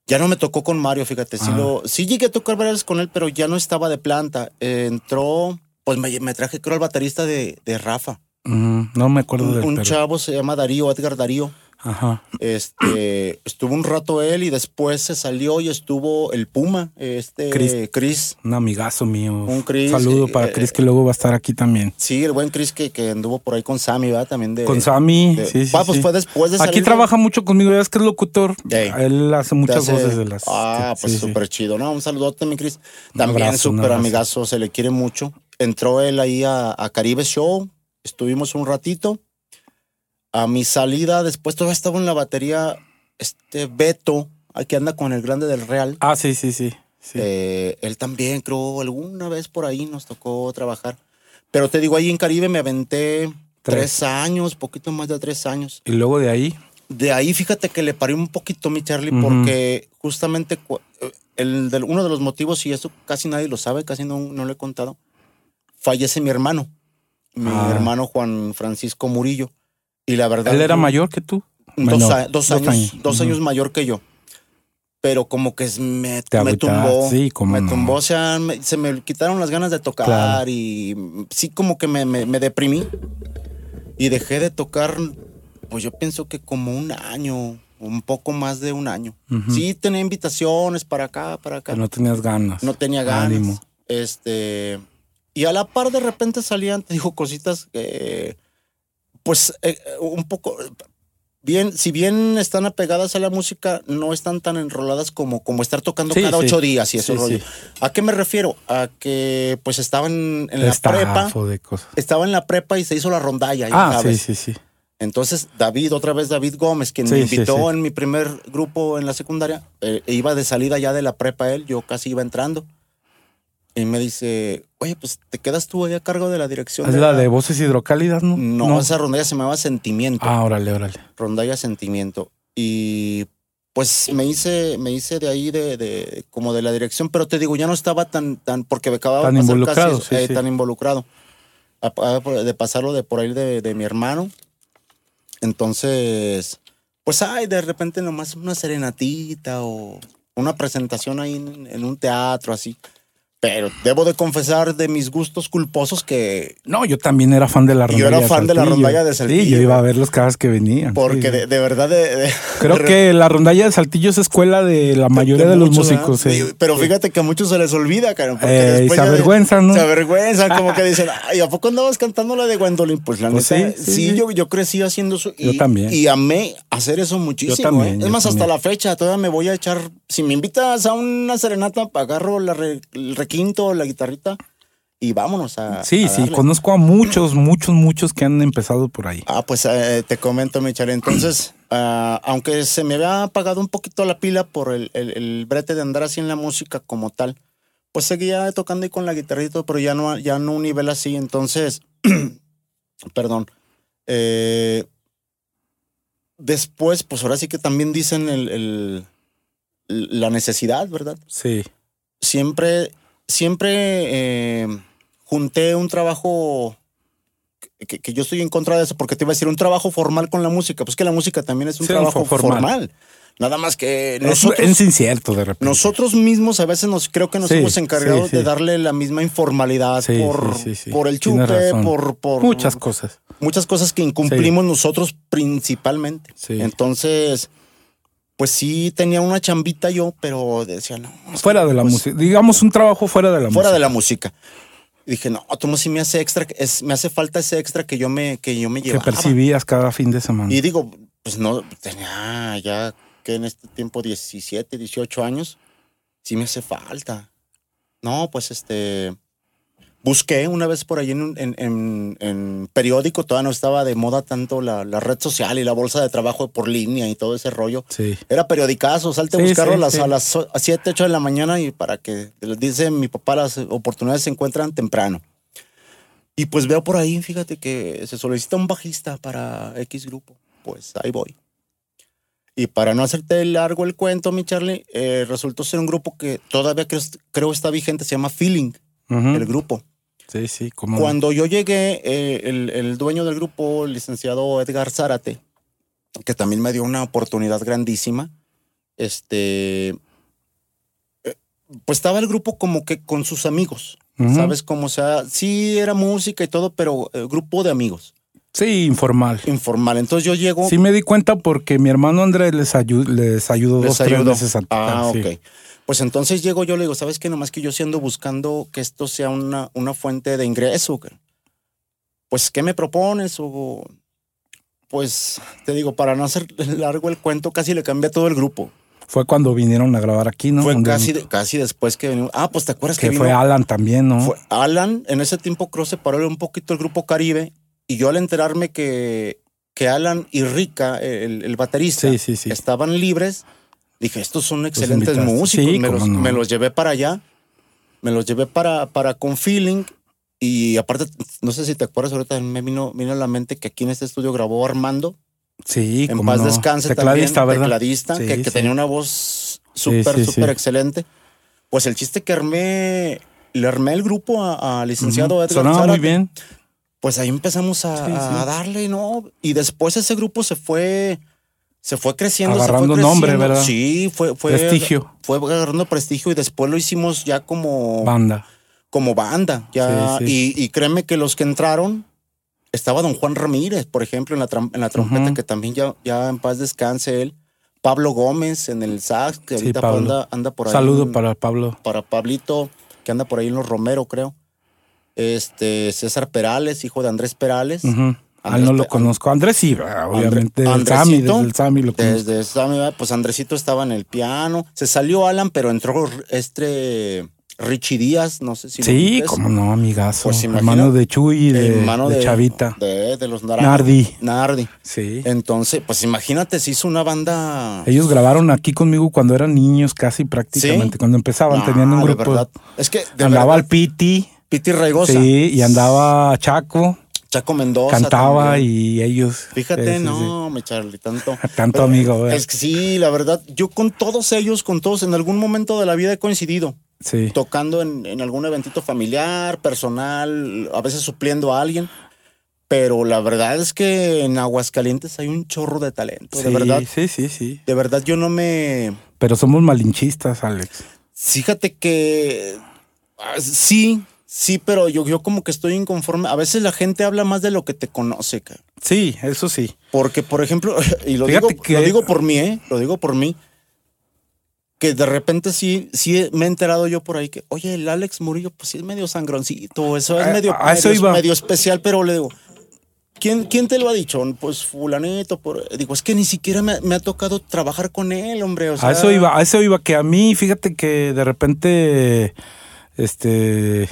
Ya no me tocó con Mario, fíjate. Sí, Ah. lo, sí llegué a tocar varias con él, pero ya no estaba de planta. Eh, entró, pues me, me traje creo al baterista de, de Rafa. No me acuerdo Un, del un pero- chavo se llama Darío, Edgar Darío. Ajá. Este, estuvo un rato él y después se salió y estuvo el Puma, este Chris. Chris. Un amigazo mío. Un Chris, Saludo eh, para eh, Chris que luego va a estar aquí también. Sí, el buen Chris que, que anduvo por ahí con Sammy, ¿verdad? También de. Con Sammy, de- sí, sí, Ah, pues sí. fue después de Aquí salir trabaja mucho conmigo, ya es que es locutor. Ey. Él hace muchas hace- voces de las. Ah, pues súper chido, ¿no? Un saludote, mi Chris. También súper amigazo, se le quiere mucho. Entró él ahí a, a Caribe Show, estuvimos un ratito. A mi salida, después todavía estaba en la batería, este Beto, aquí anda con el grande del Real. Ah, sí, sí, sí. sí. Eh, él también, creo, alguna vez por ahí nos tocó trabajar. Pero te digo, ahí en Caribe me aventé Tres. tres años, poquito más de tres años. Y luego de ahí. De ahí, fíjate que le paré un poquito mi Charlie, porque justamente eh, el, uno de los motivos, y eso casi nadie lo sabe, casi no, no lo he contado, fallece mi hermano, mi Ah. hermano Juan Francisco Murillo. Y la verdad. Él era yo- mayor que tú. Dos, Menor, a- dos años, dos años mayor que yo. Pero como que me, Te me tumbó. sí, cómo me no. tumbó, o sea, me- se me quitaron las ganas de tocar Claro. y sí como que me, me- me deprimí. Y dejé de tocar, pues yo pienso que como un año, un poco más de un año. Sí tenía invitaciones para acá, para acá. No tenías ganas. No tenía ganas. Ánimo. Este. Y a la par de repente salían, te digo, cositas que. Pues eh, un poco. bien, si bien están apegadas a la música, no están tan enroladas como, como estar tocando Sí, cada sí. ocho días y ese Sí, rollo. sí. ¿A qué me refiero? A que pues estaban en la prepa. de cosas. Estaba en la prepa y se hizo la rondalla, Ah, sí, sabes. sí, sí. Entonces, David, otra vez David Gómez, quien me invitó en mi primer grupo en la secundaria, eh, iba de salida ya de la prepa él, yo casi iba entrando. Y me dice, oye, pues te quedas tú ahí a cargo de la dirección. Es la de voces hidrocálidas, ¿no? No, esa rondalla se llamaba Sentimiento. Ah, órale, órale. Rondalla Sentimiento. Y pues me hice, me hice de ahí de, de- como de la dirección, pero te digo, ya no estaba tan, tan, porque me acababa Tan de pasar involucrado, casi, sí, eh, sí. tan involucrado. A- a- De pasarlo de por ahí de, de mi hermano. Entonces, pues ay, de repente nomás una serenatita o una presentación ahí en, en un teatro así. Pero debo de confesar de mis gustos culposos que No, yo también era fan de la Yo rondalla. era fan de la Saltillo. rondalla de Saltillo, Sí, yo iba a verlos cada vez que venían. porque sí. de, de verdad de, Creo que la rondalla de Saltillo es escuela de la mayoría de, los muchos, músicos. ¿verdad? sí. Pero fíjate que a muchos se les olvida, cara. porque Eh, y se avergüenzan, ¿no? Se avergüenzan, como que dicen, ay, ¿a poco andabas cantando la de Gwendolyn? Pues la Pues neta, sí. Yo, yo crecí haciendo eso. Y, Yo también. Y amé hacer eso muchísimo. Yo también, ¿eh? Es yo más, hasta la fecha, todavía me voy a echar. Si me invitas a una serenata, agarro la re- el requinto, la guitarrita y vámonos a. Sí, a sí, darle. conozco a muchos, muchos, muchos que han empezado por ahí. Ah, pues eh, te comento, Michelle. Entonces, ah, aunque se me había apagado un poquito la pila por el, el- el brete de andar así en la música como tal, pues seguía tocando ahí con la guitarrita, pero ya no, ya no un nivel así. Entonces, perdón. eh, después, pues ahora sí que también dicen el- el- la necesidad, ¿verdad? Sí. siempre, siempre eh, junté un trabajo que, que yo estoy en contra de eso, porque te iba a decir un trabajo formal con la música. Pues que la música también es un Sí, trabajo fo- formal. formal. Nada más que Es, nosotros, es incierto de repente. nosotros mismos a veces nos creo que nos Sí, hemos encargado sí, de darle la misma informalidad por, por el chupe, por, por Muchas cosas. muchas cosas que incumplimos nosotros principalmente. Sí. Entonces, pues sí tenía una chambita yo, pero decía, no. que, Fuera de la pues, música. Digamos un trabajo fuera de la fuera música. de la música. Y dije, no, tú sí me hace extra, es, me hace falta ese extra que yo me, que yo me Que llevaba. percibías cada fin de semana. Y digo, pues no, tenía ya que en este tiempo 17, 18 años, sí me hace falta. No, pues este, busqué una vez por ahí en, un- en, en- en periódico, todavía no estaba de moda tanto la, la red social y la bolsa de trabajo por línea y todo ese rollo. Sí. Era periodicazo, salte a Sí, buscarlo sí, a las, sí. a las 7, 8 de la mañana y para que, dice mi papá, las oportunidades se encuentran temprano. Y pues veo por ahí, fíjate que se solicita un bajista para X grupo. Pues ahí voy. Y para no hacerte largo el cuento, mi Charlie, eh, resultó ser un grupo que todavía creo, creo está vigente, se llama Feeling, el grupo. Sí, sí. Como Cuando yo llegué, eh, el, el dueño del grupo, el licenciado Edgar Zárate, que también me dio una oportunidad grandísima, este, eh, pues estaba el grupo como que con sus amigos. ¿sabes? Como sea, sí era música y todo, pero eh, grupo de amigos, Sí, informal. informal. Entonces yo llego, Sí me di cuenta porque mi hermano Andrés les, ayu- les ayudó les dos, tres ayudo. veces a. Ah, sí. ok. Pues entonces llego yo, le digo, ¿sabes qué? Nomás que yo siendo buscando que esto sea una, una fuente de ingreso. Pues, ¿qué me propones? O, pues, te digo, para no hacer largo el cuento, casi le cambié a todo el grupo. Fue cuando vinieron a grabar aquí, ¿no? fue casi, de- casi después que venimos. Ah, pues, ¿te acuerdas que, que vino? fue Alan también, ¿no? Fue Alan, en ese tiempo creo se paró un poquito el grupo Caribe y yo al enterarme que, que Alan y Rica, el, el baterista, Sí, sí, sí. estaban libres, dije, estos son excelentes músicos, Sí, me, los, no. me los llevé para allá, me los llevé para, para con feeling y aparte, no sé si te acuerdas, ahorita me vino, vino a la mente que aquí en este estudio grabó Armando, Sí, en paz no. descanse Tecladista, también, tecladista, Sí, que, que sí. tenía una voz súper, súper excelente. Pues el chiste que armé, le armé el grupo a- al licenciado Ujú. Edgar Sonaba muy bien. Pues ahí empezamos a, a darle, ¿no? Y después ese grupo se fue, se fue creciendo. se fue Agarrando nombre, creciendo. ¿verdad? Sí, fue, fue. Prestigio. Fue agarrando prestigio y después lo hicimos ya como, Banda. como banda. Ya, Sí, sí. Y, y créeme que los que entraron, estaba don Juan Ramírez, por ejemplo, en la, en la trompeta, que también ya, ya en paz descanse él. Pablo Gómez en el sax, que Sí, ahorita Pablo. anda, anda por ahí. Saludo en- para Pablo. para Pablito, que anda por ahí en los Romero, creo. Este, César Perales, hijo de Andrés Perales. Ujú. Ah, no lo conozco. Andrés sí, obviamente. Andre, Sammy, desde el Sammy lo conozco. Desde Sammy, pues Andresito estaba en el piano. Se salió Alan, pero entró este Richie Díaz, no sé si Sí, cómo no, amigazo. Pues hermano de Chuy, de, hermano de, Chavita. De, de los Nardi. Nardi. Sí. Entonces, pues imagínate, se hizo una banda. Ellos grabaron aquí conmigo cuando eran niños, casi prácticamente. Cuando empezaban, tenían un grupo. Es que. andaba el Piti. Piti Raigosa. Sí, y andaba Chaco. Chaco Mendoza. Cantaba y ellos. Fíjate, no, mi Charlie, tanto. tanto amigo, Es que sí, la verdad, yo con todos ellos, con todos, en algún momento de la vida he coincidido. Sí. Tocando en, algún eventito familiar, personal, a veces supliendo a alguien. Pero la verdad es que en Aguascalientes hay un chorro de talento, de verdad. Sí, sí, sí. De verdad yo no me... Pero somos malinchistas, Alex. Fíjate que ah, sí, Sí, pero yo, yo como que estoy inconforme. A veces la gente habla más de lo que te conoce. Sí, eso sí. Porque, por ejemplo, y lo, digo, lo digo por mí, ¿eh? Lo digo por mí. Que de repente sí, sí me he enterado yo por ahí que, oye, el Alex Murillo, pues sí es medio sangroncito, eso es medio, medio, especial, pero le digo, ¿Quién, ¿Quién, te lo ha dicho? Pues fulanito. Por... Digo, es que ni siquiera me, me ha tocado trabajar con él, hombre. O sea... A eso iba, a eso iba, que a mí, fíjate que de repente, este,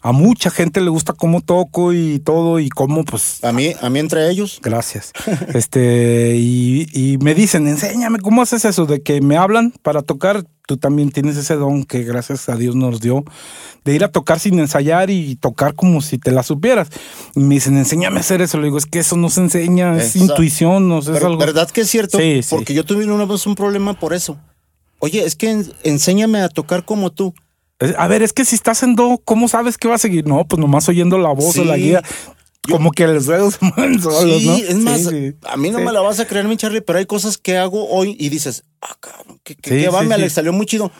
a mucha gente le gusta cómo toco y todo y cómo pues a mí a mí entre ellos. Gracias. Este y, me dicen enséñame cómo haces eso de que me hablan para tocar. Tú también tienes ese don que gracias a Dios nos dio de ir a tocar sin ensayar y tocar como si te la supieras. Y me dicen enséñame a hacer eso. Le digo es que eso no se enseña es intuición no sé, es algo verdad que es cierto sí, porque yo tuve una vez un problema por eso. Oye es que enséñame a tocar como tú a ver, es que si estás en do, ¿cómo sabes que va a seguir? No, pues nomás oyendo la voz o la guía. Como que los dedos se mueven solos, sí, es más, a mí no me la vas a creer, mi Charlie, pero hay cosas que hago hoy y dices, ah, cabrón, que, que, va, me salió muy chido.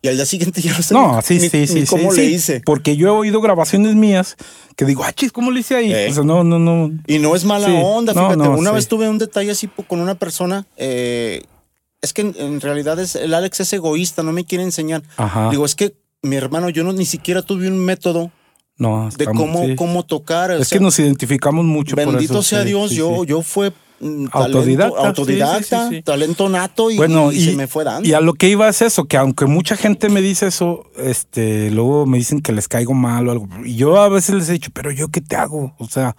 Y al día siguiente ya no sé no, sí, sí, sí, cómo le hice. Porque yo he oído grabaciones mías que digo, ah, chis, ¿cómo le hice ahí? O sea, no, no, no. Y no es mala onda, fíjate. una vez tuve un detalle así con una persona eh, es que en, realidad es, el Alex es egoísta, no me quiere enseñar. Ajá. Digo, es que mi hermano, yo no ni siquiera tuve un método no, de cómo, cómo tocar. Es que nos identificamos mucho. Bendito por eso, sea Dios, yo, yo fue mm, autodidacta, autodidacta talento nato y, bueno, y, se me fue dando. Y a lo que iba es eso, que aunque mucha gente me dice eso, este, luego me dicen que les caigo mal o algo. Y yo a veces les he dicho, pero yo qué te hago? O sea,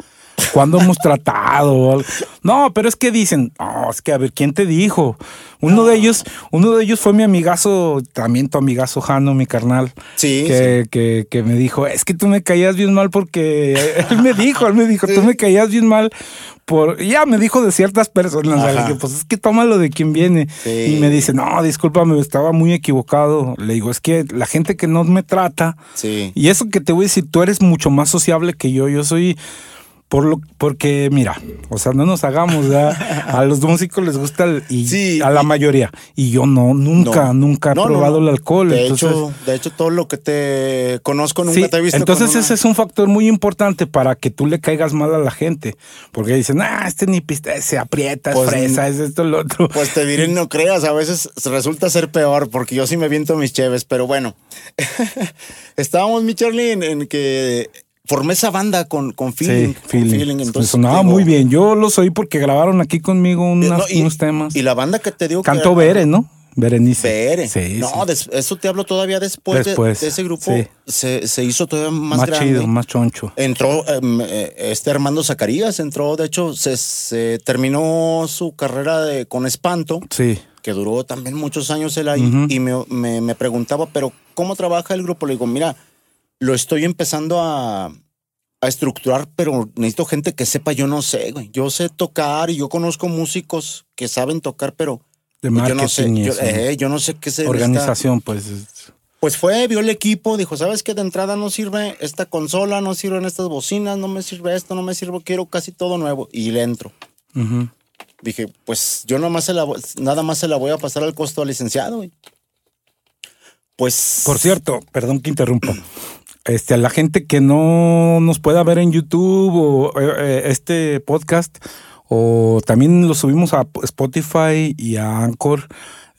cuando hemos tratado? No, pero es que dicen, no, es que a ver, ¿quién te dijo? Uno de ellos, uno de ellos fue mi amigazo, también tu amigazo Jano, mi carnal. Sí que, Que, que, me dijo, es que tú me caías bien mal porque él me dijo, él me dijo, tú me caías bien mal por, ya me dijo de ciertas personas, pues es que tómalo de quien viene. Y me dice, no, discúlpame, estaba muy equivocado. Le digo, es que la gente que no me trata, y eso que te voy a decir, tú eres mucho más sociable que yo, yo soy por lo, porque, mira, o sea, no nos hagamos, a los músicos les gusta y a la mayoría. Y yo no, nunca, nunca he probado el alcohol. De, hecho, de hecho, todo lo que te conozco nunca te he visto. Entonces, ese es un factor muy importante para que tú le caigas mal a la gente. Porque dicen, ah, este ni pista, se aprieta, es pues, fresa, es esto, lo otro. Pues te diré, no creas, a veces resulta ser peor, porque yo sí me viento mis cheves, pero bueno. Estábamos, mi Charlie, en que formé esa banda con, con feeling. entonces, sonaba muy bien. Yo los oí porque grabaron aquí conmigo unos temas. Y la banda que te dio. Cantó Bere, ¿no? Berenice. Bere. Sí, no, eso te hablo todavía después, de, ese grupo. Se, se, hizo todavía más, más grande. chido, más choncho. Entró em, eh, este Armando Zacarías, entró, de hecho, se, terminó su carrera de, con Espanto. Sí. Que duró también muchos años él ahí. Y me, me, me preguntaba, pero ¿cómo trabaja el grupo? Le digo, mira, lo estoy empezando a, a estructurar, pero necesito gente que sepa, yo no sé, güey. Yo sé tocar y yo conozco músicos que saben tocar, pero de yo no sé, eh, yo, no sé qué se organización, pues. Pues fue, vio el equipo, dijo, ¿sabes qué? De entrada no sirve esta consola, no sirven estas bocinas, no me sirve esto, no me sirve, quiero casi todo nuevo. Y le entro. Dije, pues yo nada más, se la, nada más se la voy a pasar al costo al licenciado, güey. Pues. Por cierto, perdón que interrumpa. Este, a la gente que no nos pueda ver en YouTube o eh, eh, este podcast, o también lo subimos a Spotify y a Anchor.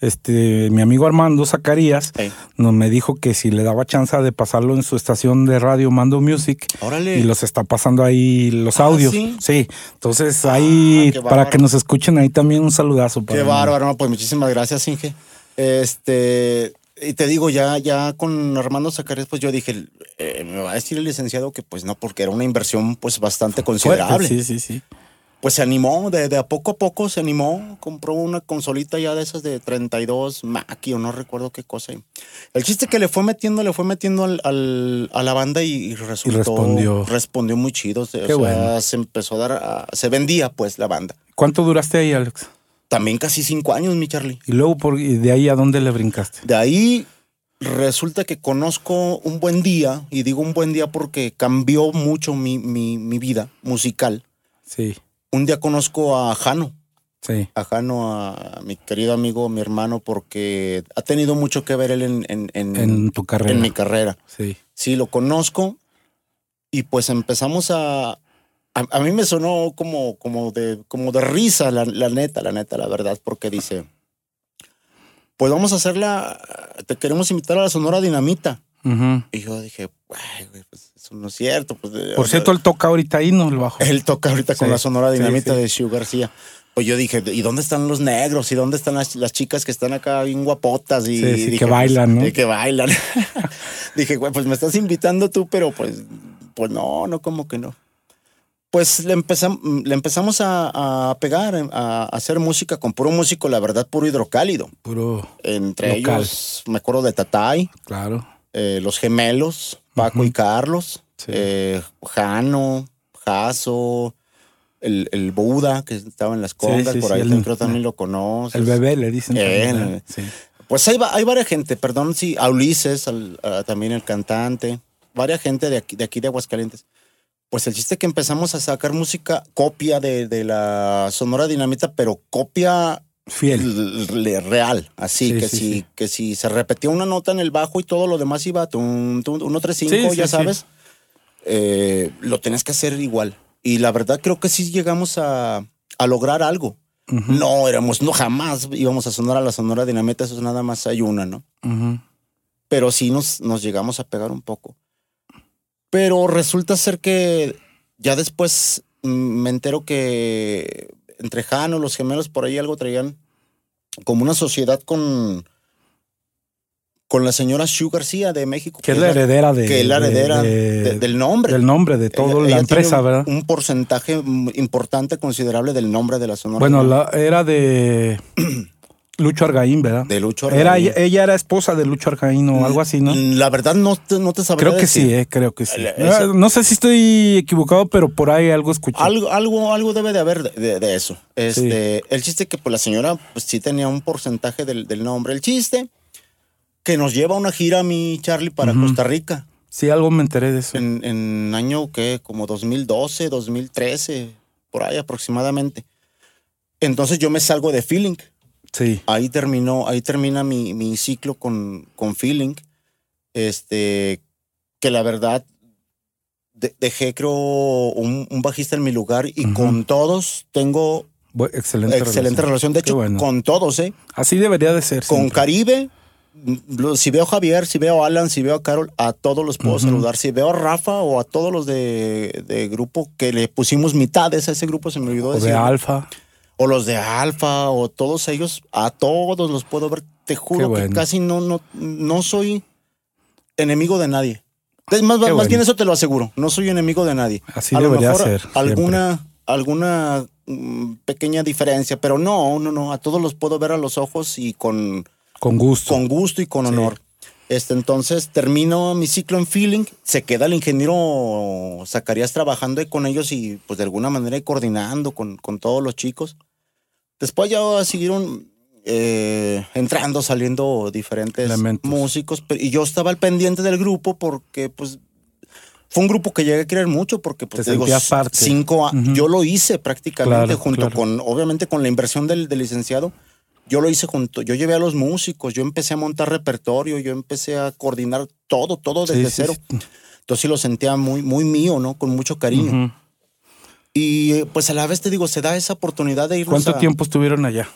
este, mi amigo Armando Zacarías nos me dijo que si le daba chance de pasarlo en su estación de radio Mando Music Órale. y los está pasando ahí los Ah, audios. ¿sí? entonces ahí qué para que nos escuchen ahí también un saludazo. para Qué bárbaro, pues muchísimas gracias, Inge. Este, y te digo, ya, ya con Armando Zacarías, pues yo dije, eh, me va a decir el licenciado que pues no, porque era una inversión pues bastante considerable. Sí, sí, sí. Pues se animó, de, de a poco a poco se animó, compró una consolita ya de esas de 32 Mackie o no recuerdo qué cosa. El chiste que le fue metiendo, le fue metiendo al, al- a la banda y, y resultó, respondió. respondió muy chido. O sea, Qué bueno. se empezó a dar, a- se vendía pues la banda. ¿Cuánto duraste ahí, Alex? También casi cinco años, mi Charlie. Y luego por, y de ahí a dónde le brincaste. De ahí resulta que conozco un buen día, y digo un buen día porque cambió mucho mi, mi, mi vida musical. Sí, Un día conozco a Jano, sí. a Jano, a mi querido amigo, mi hermano, porque ha tenido mucho que ver él en, en, en- En tu carrera. en mi carrera. Sí. Sí, lo conozco y pues empezamos a... A, a mí me sonó como, como, de, como de risa, la, la neta, la neta, la verdad, porque dice, pues vamos a hacerla, te queremos invitar a la Sonora Dinamita. Ujú. Y yo dije, "Ay, güey, pues eso no es cierto. Pues, eh, Por cierto, él toca ahorita ahí, ¿no? El bajo. él toca ahorita con la Sonora Dinamita sí. de Shu García. Pues yo dije, ¿y dónde están los negros? ¿Y dónde están las, las chicas que están acá bien guapotas? Y dije, que bailan, pues, ¿no? y que bailan. dije, güey, pues me estás invitando tú, pero pues, pues no, no, como que no. Pues le, empezam- le empezamos a, a pegar, a, hacer música con puro músico, la verdad, puro hidrocálido. Puro, Entre Local. ellos, me acuerdo de Tatay, claro. eh, los gemelos, Paco y Carlos, Sí. eh, Jano, Jaso, el, el Buda, que estaba en las congas, sí, por ahí el- también creo también lo conoces. El bebé le dicen. Él. Sí. Pues hay, hay varias gente, perdón, sí, a Ulises, al- a- también el cantante, varias gente de aquí, de aquí de Aguascalientes. Pues el chiste que empezamos a sacar música copia de, de la Sonora Dinamita, pero copia Fiel. real, así Sí, que sí, si sí. que si se repetía una nota en el bajo y todo lo demás iba tum, tum, 1 3 5, Sí, sí, ya sabes. eh, lo tenés que hacer igual. Y la verdad creo que sí llegamos a, a lograr algo. No éramos, no jamás íbamos a sonar a la Sonora Dinamita, eso es nada más hay una, ¿no? Pero sí nos, nos llegamos a pegar un poco. Pero resulta ser que ya después mm, me entero que entre Jano, los gemelos, por ahí algo traían como una sociedad con, con la señora Shu García de México. Que es la heredera de. que es la de- heredera de- de- del nombre. Del nombre de toda la ella empresa, un, ¿verdad? Un porcentaje importante, considerable del nombre de la Sonora. Bueno, la, era de Lucho Argaín, ¿verdad? de Lucho Era, Argaín. ella era esposa de Lucho Argaín o algo así, ¿no? La verdad no te, no te sabría Creo que decir. sí, eh, creo que sí. No sé si estoy equivocado, pero por ahí algo escuché. Algo, algo, algo debe de haber de, de- de eso. Este, El chiste que pues, la señora pues, sí tenía un porcentaje del, del nombre. El chiste que nos lleva a una gira a mi Charlie para. Costa Rica Sí, algo me enteré de eso. en, en año que como 2012, 2013, por ahí aproximadamente. Entonces yo me salgo de Feeling. Sí. Ahí terminó, ahí termina mi, mi ciclo con, con Feeling. Este, que la verdad de- dejé creo un, un bajista en mi lugar y con todos tengo Bu- excelente, excelente relación. De Qué hecho, bueno. con todos, ¿eh? Así debería de ser. Con siempre. Caribe, si veo a Javier, si veo a Alan, si veo a Carol, a todos los puedo saludar. Si veo a Rafa o a todos los de, de grupo que le pusimos mitades a ese grupo, se me olvidó O decir. de Alfa. O los de Alfa, o todos ellos, a todos los puedo ver. Te juro bueno. que casi no, no, no soy enemigo de nadie. Más, más bien eso te lo aseguro. No soy enemigo de nadie. Así a lo debería mejor ser. alguna, alguna mm, pequeña diferencia, pero no, no, no. A todos los puedo ver a los ojos y con, Con gusto. con gusto y con Sí. honor. Este, entonces termino mi ciclo en feeling, se queda el ingeniero Zacarías trabajando con ellos y pues de alguna manera coordinando con, con todos los chicos. Después ya siguieron eh, entrando, saliendo diferentes Elementos. músicos y yo estaba al pendiente del grupo porque pues fue un grupo que llegué a querer mucho porque pues Te te digo, parte. cinco a- Ujú. yo lo hice prácticamente Claro, junto claro. con obviamente con la inversión del, del licenciado yo lo hice junto, yo llevé a los músicos, yo empecé a montar repertorio, yo empecé a coordinar todo, todo desde Sí, sí, cero. sí. Entonces sí lo sentía muy, muy mío, ¿no? Con mucho cariño. Ujú. Y pues a la vez te digo, se da esa oportunidad de irnos ¿Cuánto a- tiempo estuvieron allá?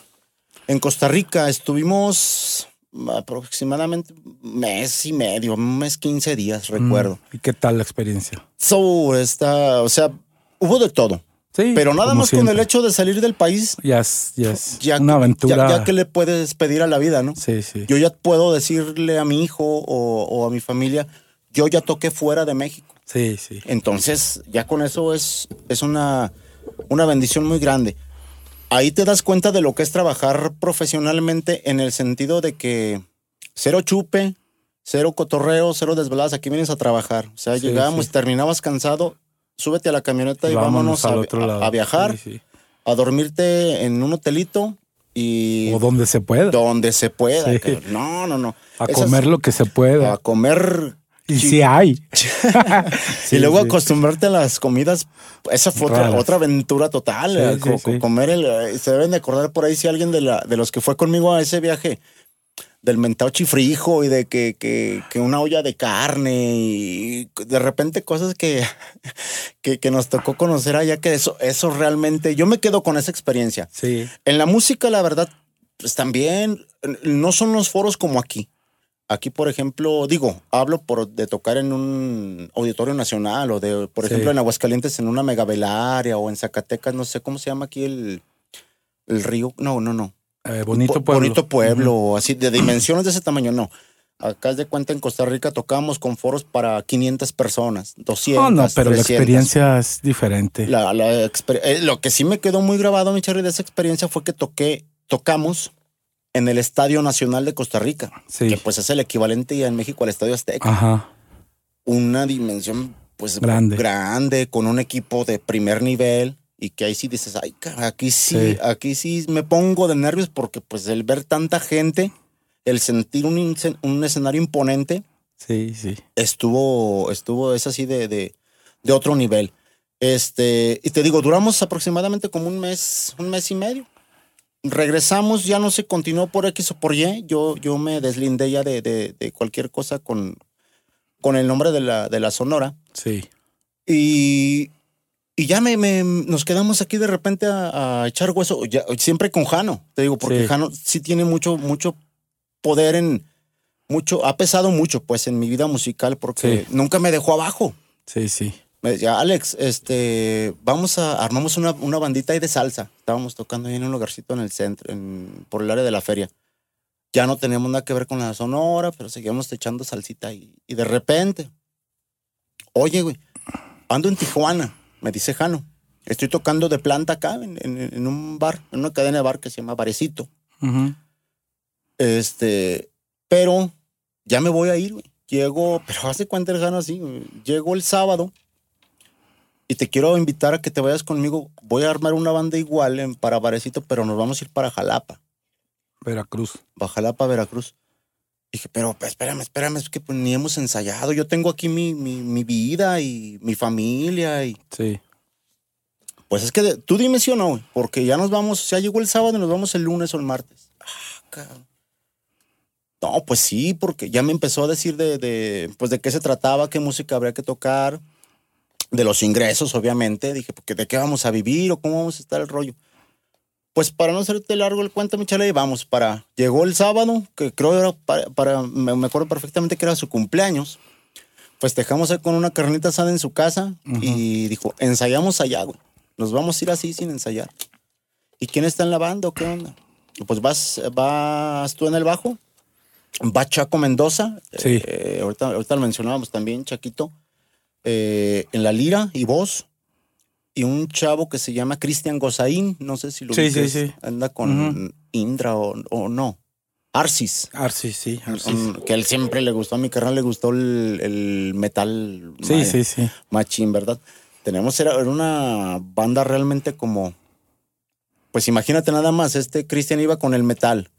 En Costa Rica estuvimos aproximadamente mes y medio, un mes 15 días, recuerdo. Mm, ¿Y qué tal la experiencia? So, está, o sea, hubo de todo. Sí, Pero nada más con el hecho de salir del país, Ya es, ya una aventura. ya, ya que le puedes pedir a la vida, ¿no? Sí, sí. Yo ya puedo decirle a mi hijo o, o a mi familia, yo ya toqué fuera de México. Sí, sí. Entonces, ya con eso es, es una, una bendición muy grande. Ahí te das cuenta de lo que es trabajar profesionalmente en el sentido de que cero chupe, cero cotorreo, cero desveladas, aquí vienes a trabajar. O sea, Sí, llegábamos, sí. terminabas cansado, súbete a la camioneta y vámonos, a, al otro a- lado. a viajar, Sí, a dormirte en un hotelito y O donde se pueda. donde se pueda. No, no, no. A Esas- comer lo que se pueda. a comer y si hay. y luego sí. acostumbrarte a las comidas, esa fue otra, otra aventura total. Sí, sí, co- sí. co- Comer el, eh, se deben de acordar por ahí si alguien de, la, de los que fue conmigo a ese viaje, del mentado chifrijo y de que, que, que una olla de carne y de repente cosas que, que, que nos tocó conocer allá, que eso, eso realmente, yo me quedo con esa experiencia. Sí. En la música, la verdad, pues también no son los foros como aquí. Aquí, por ejemplo, digo, hablo por de tocar en un auditorio nacional o de, por Sí. ejemplo, en Aguascalientes en una megavelaria o en Zacatecas, no sé cómo se llama aquí el, el río. No, no, no. Eh, bonito pueblo. Bonito pueblo, o así, de dimensiones de ese tamaño, no. Acá de cuenta en Costa Rica tocamos con foros para 500 personas, 200. No, no, pero la 300. experiencia es diferente. La- la exper- eh, lo que sí me quedó muy grabado, mi Charlie, de esa experiencia fue que toqué, tocamos en el Estadio Nacional de Costa Rica, Sí. que pues es el equivalente ya en México al Estadio Azteca. Ajá. Una dimensión pues Grande. grande, con un equipo de primer nivel y que ahí sí dices, ay, cara, aquí sí, Sí. aquí sí me pongo de nervios porque pues el ver tanta gente, el sentir un, un escenario imponente, Sí, sí. estuvo, estuvo, es así de, de, de otro nivel. Este, y te digo, duramos aproximadamente como un mes, un mes y medio. Regresamos, ya no se continuó por X o por Y. Yo, yo me deslindé ya de, de- de cualquier cosa con, con el nombre de la, de la Sonora. Sí. Y, y ya me, me- nos quedamos aquí de repente a, a echar hueso, ya- siempre con Jano, te digo, porque Sí. Jano sí tiene mucho, mucho poder en, mucho, ha pesado mucho pues en mi vida musical porque Sí. nunca me dejó abajo. Sí, sí. Me decía, Alex, este, vamos a, armamos una, una bandita ahí de salsa. Estábamos tocando ahí en un lugarcito en el centro, en, por el área de la feria. Ya no teníamos nada que ver con la sonora, pero seguíamos echando salsita y, y de repente, oye, güey, ando en Tijuana, me dice Jano. Estoy tocando de planta acá en, en- en un bar, en una cadena de bar que se llama Barecito. Este, pero ya me voy a ir, güey. Llego, pero hace cuenta el Jano así, güey. Llego el sábado y te quiero invitar a que te vayas conmigo. Voy a armar una banda igual en, para Barecito, pero nos vamos a ir para Jalapa, Veracruz. para Jalapa, Veracruz. Dije, pero pues, espérame, espérame, es que pues, ni hemos ensayado. Yo tengo aquí mi, mi, mi vida y mi familia y Sí. Pues es que de- tú dime sí o no, porque ya nos vamos, ya llegó el sábado y nos vamos el lunes o el martes. Ah, cabrón. No, pues sí, porque ya me empezó a decir de, de, pues de qué se trataba, qué música habría que tocar, de los ingresos, obviamente. Dije, porque de qué vamos a vivir o cómo vamos a estar el rollo. Pues para no hacerte largo el cuento, mi chale, vamos para. Llegó el sábado, que creo era para, para- me, acuerdo perfectamente que era su cumpleaños. Festejamos ahí con una carnita asada en su casa y dijo, ensayamos allá, güey. Nos vamos a ir así sin ensayar. ¿Y quién está en la banda o qué onda? Y Pues vas, vas tú en el bajo, va Chaco Mendoza, Sí. eh, ahorita, ahorita lo mencionábamos también, Chaquito, eh, en la lira y voz, y un chavo que se llama Cristian Gozaín, no sé si lo Sí, sí, sí. anda con Indra o, o no, Arcis. Arcis, sí. Um, que él siempre le gustó, a mi carnal le gustó el, el metal Sí, maya, sí, sí. machín, ¿verdad? Tenemos, era, era una banda realmente como, pues imagínate nada más, este Cristian iba con el metal.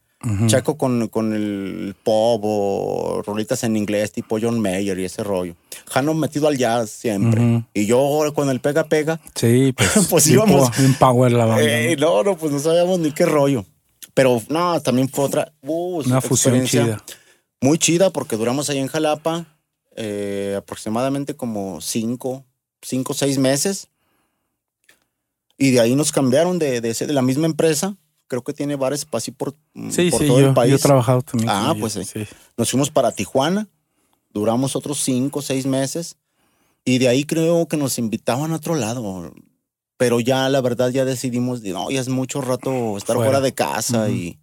Chaco con, con el pop o rolitas en inglés tipo John Mayer y ese rollo. Jano metido al jazz siempre. Ujú. Y yo con el pega pega. Sí, pues. Pues bien íbamos- po- bien power la banda. Eh, no, no, pues no sabíamos ni qué rollo. Pero no, también fue otra uh, Una fusión chida. Muy chida porque duramos ahí en Jalapa eh, aproximadamente como cinco, cinco, seis meses. Y de ahí nos cambiaron de, de, de la misma empresa creo que tiene bares así por, mm, Sí, por sí, todo yo, el país. yo he trabajado también. Ah, ellos, pues sí. sí. Nos fuimos para Tijuana, duramos otros cinco, seis meses, y de ahí creo que nos invitaban a otro lado. Pero ya, la verdad, ya decidimos, de, no, ya es mucho rato estar Fuera. fuera, de casa y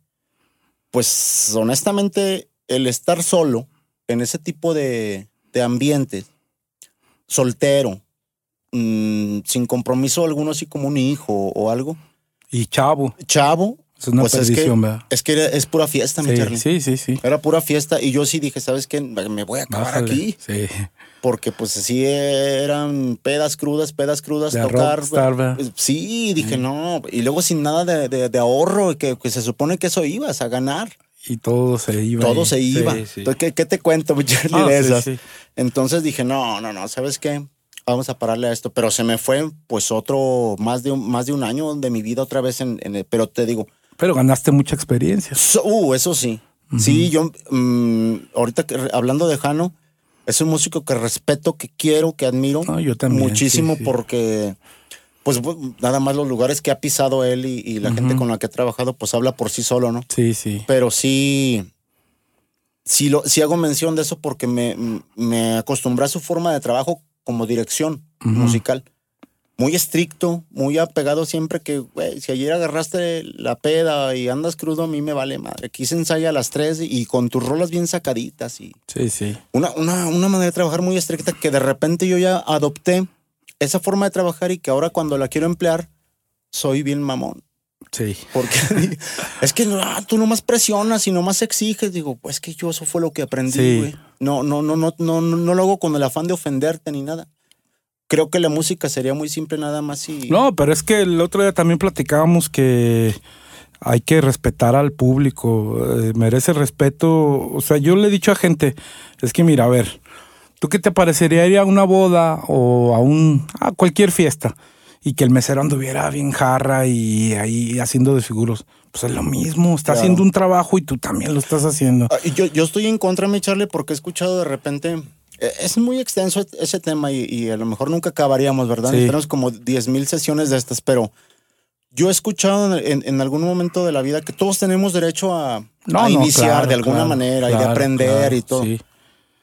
pues honestamente, el estar solo en ese tipo de, de ambientes, soltero, mm, sin compromiso alguno, así como un hijo o algo, Y chavo, chavo, es una Pues es que- ¿verdad? es que era- es pura fiesta, mi Sí, Charlie. sí, sí, sí. Era pura fiesta y yo sí dije, ¿sabes qué? Me voy a acabar Bájale. aquí. Sí. Porque pues así eran pedas crudas, pedas crudas, De tocar. rockstar, Sí, dije, no. Y luego sin nada de, de- de ahorro, que, que se supone que eso ibas a ganar. Y todo se iba. Todo se Sí, iba. sí. Entonces, ¿qué, qué te cuento, mi Charlie, Ah, de sí, esas? sí. Entonces dije, no, no, no, ¿sabes qué? Vamos a pararle a esto. Pero se me fue pues otro, más de un, más de un año de mi vida otra vez en, en el, pero te digo, Pero ganaste mucha experiencia. So- uh, eso sí. Sí, yo, mm, ahorita que, hablando de Jano, es un músico que respeto, que quiero, que admiro. No, yo también, Muchísimo sí, sí. porque, pues, nada más los lugares que ha pisado él y, y la gente con la que ha trabajado, pues habla por sí solo, ¿no? Sí, sí. Pero sí, sí, lo, sí hago mención de eso porque me, me acostumbré a su forma de trabajo como dirección musical. Muy estricto, muy apegado siempre que, güey, si ayer agarraste la peda y andas crudo, a mí me vale madre. Aquí se ensaya a las 3 y con tus rolas bien sacaditas y Sí, sí. una, una, una manera de trabajar muy estricta que de repente yo ya adopté esa forma de trabajar y que ahora cuando la quiero emplear, soy bien mamón. Sí. Porque es que no, ah, tú nomás presionas y nomás exiges. Digo, pues que yo eso fue lo que aprendí, güey. No, no, no, no, no, no, no lo hago con el afán de ofenderte ni nada. Creo que la música sería muy simple nada más y. No, pero es que el otro día también platicábamos que hay que respetar al público, eh, merece respeto. O sea, yo le he dicho a gente, es que mira, a ver, ¿tú qué te parecería ir a una boda o a un a cualquier fiesta y que el mesero anduviera bien jarra y ahí haciendo desfiguros? Pues es lo mismo, está Claro. haciendo un trabajo y tú también lo estás haciendo. Ah, yo, yo estoy en contra, mi Charlie, porque he escuchado de repente. Eh, Es muy extenso ese tema y, y a lo mejor nunca acabaríamos, ¿verdad? Sí. Tenemos como 10 mil sesiones de estas, pero yo he escuchado en, en algún momento de la vida que todos tenemos derecho a, No, a no, iniciar claro, de alguna claro, manera y de aprender y todo. sí.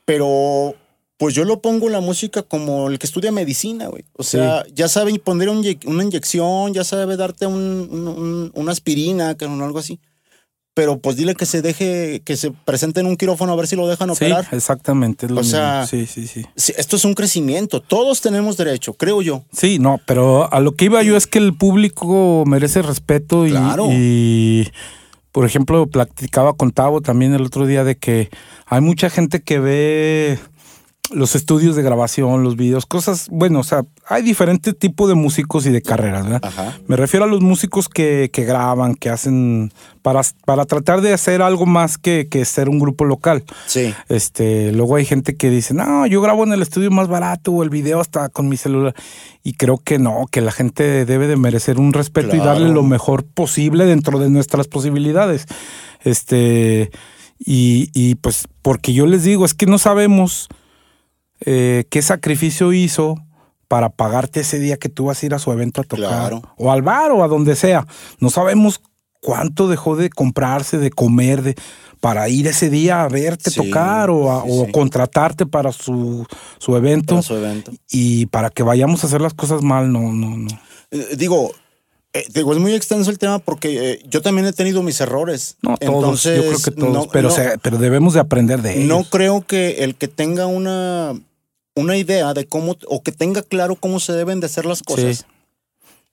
Pero pues yo lo pongo la música como el que estudia medicina, güey. O sea, ya sabe poner un una inyección, ya sabe darte un- un- un- una aspirina, o algo así. Pero pues dile que se deje, que se presente en un quirófano a ver si lo dejan Sí, operar. exactamente. es lo O sea- mismo. sí, sí, sí. Sí, Esto es un crecimiento. Todos tenemos derecho, creo yo. Sí, no, pero a lo que iba yo es que el público merece respeto y, Claro. y, por ejemplo, platicaba con Tavo también el otro día de que hay mucha gente que ve los estudios de grabación, los videos, cosas, bueno, o sea, hay diferentes tipos de músicos y de carreras, ¿verdad? Ajá. Me refiero a los músicos que, que graban, que hacen, para, para tratar de hacer algo más que, que ser un grupo local. Sí. Este, luego hay gente que dice, no, yo grabo en el estudio más barato o el video hasta con mi celular. Y creo que no, que la gente debe de merecer un respeto y darle lo mejor posible dentro de nuestras posibilidades. Este, y, y pues, porque yo les digo, es que no sabemos eh, qué sacrificio hizo para pagarte ese día que tú vas a ir a su evento a tocar. Claro. O al bar o a donde sea. No sabemos cuánto dejó de comprarse, de comer, de para ir ese día a verte Sí, tocar o, a- sí, o sí. contratarte para su, su evento. Para su evento. Y para que vayamos a hacer las cosas mal, no, no, no. Eh, digo, eh, digo, es muy extenso el tema porque eh, yo también he tenido mis errores. No, todos, Entonces, yo creo que todos, no- pero, no- se- pero debemos de aprender de ellos. No creo que el que tenga una, una idea de cómo, o que tenga claro cómo se deben de hacer las cosas, Sí.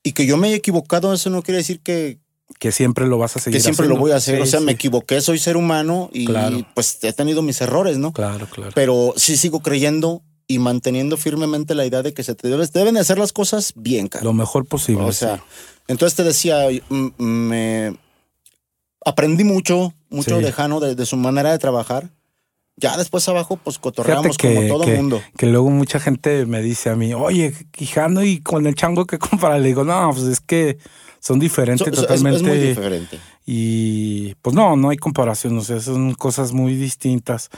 y que yo me haya equivocado, eso no quiere decir que, que siempre lo vas a seguir que siempre haciendo. lo voy a hacer. Sí, o sea, me equivoqué, soy ser humano y Claro. pues he tenido mis errores, ¿no? Claro, claro. Pero sí sigo creyendo y manteniendo firmemente la idea de que se te debes- deben de hacer las cosas bien, cara. lo mejor posible. O sea, entonces te decía, me aprendí mucho, mucho Sí. de Jano, de, de su manera de trabajar. Ya después abajo, pues cotorreamos que, como todo mundo. que luego mucha gente me dice a mí, oye, Quijano y con el chango que compara, le digo, no, pues es que son diferentes So- so- es- totalmente. es, muy diferente. Y pues no, no hay comparación, o sea, son cosas muy distintas.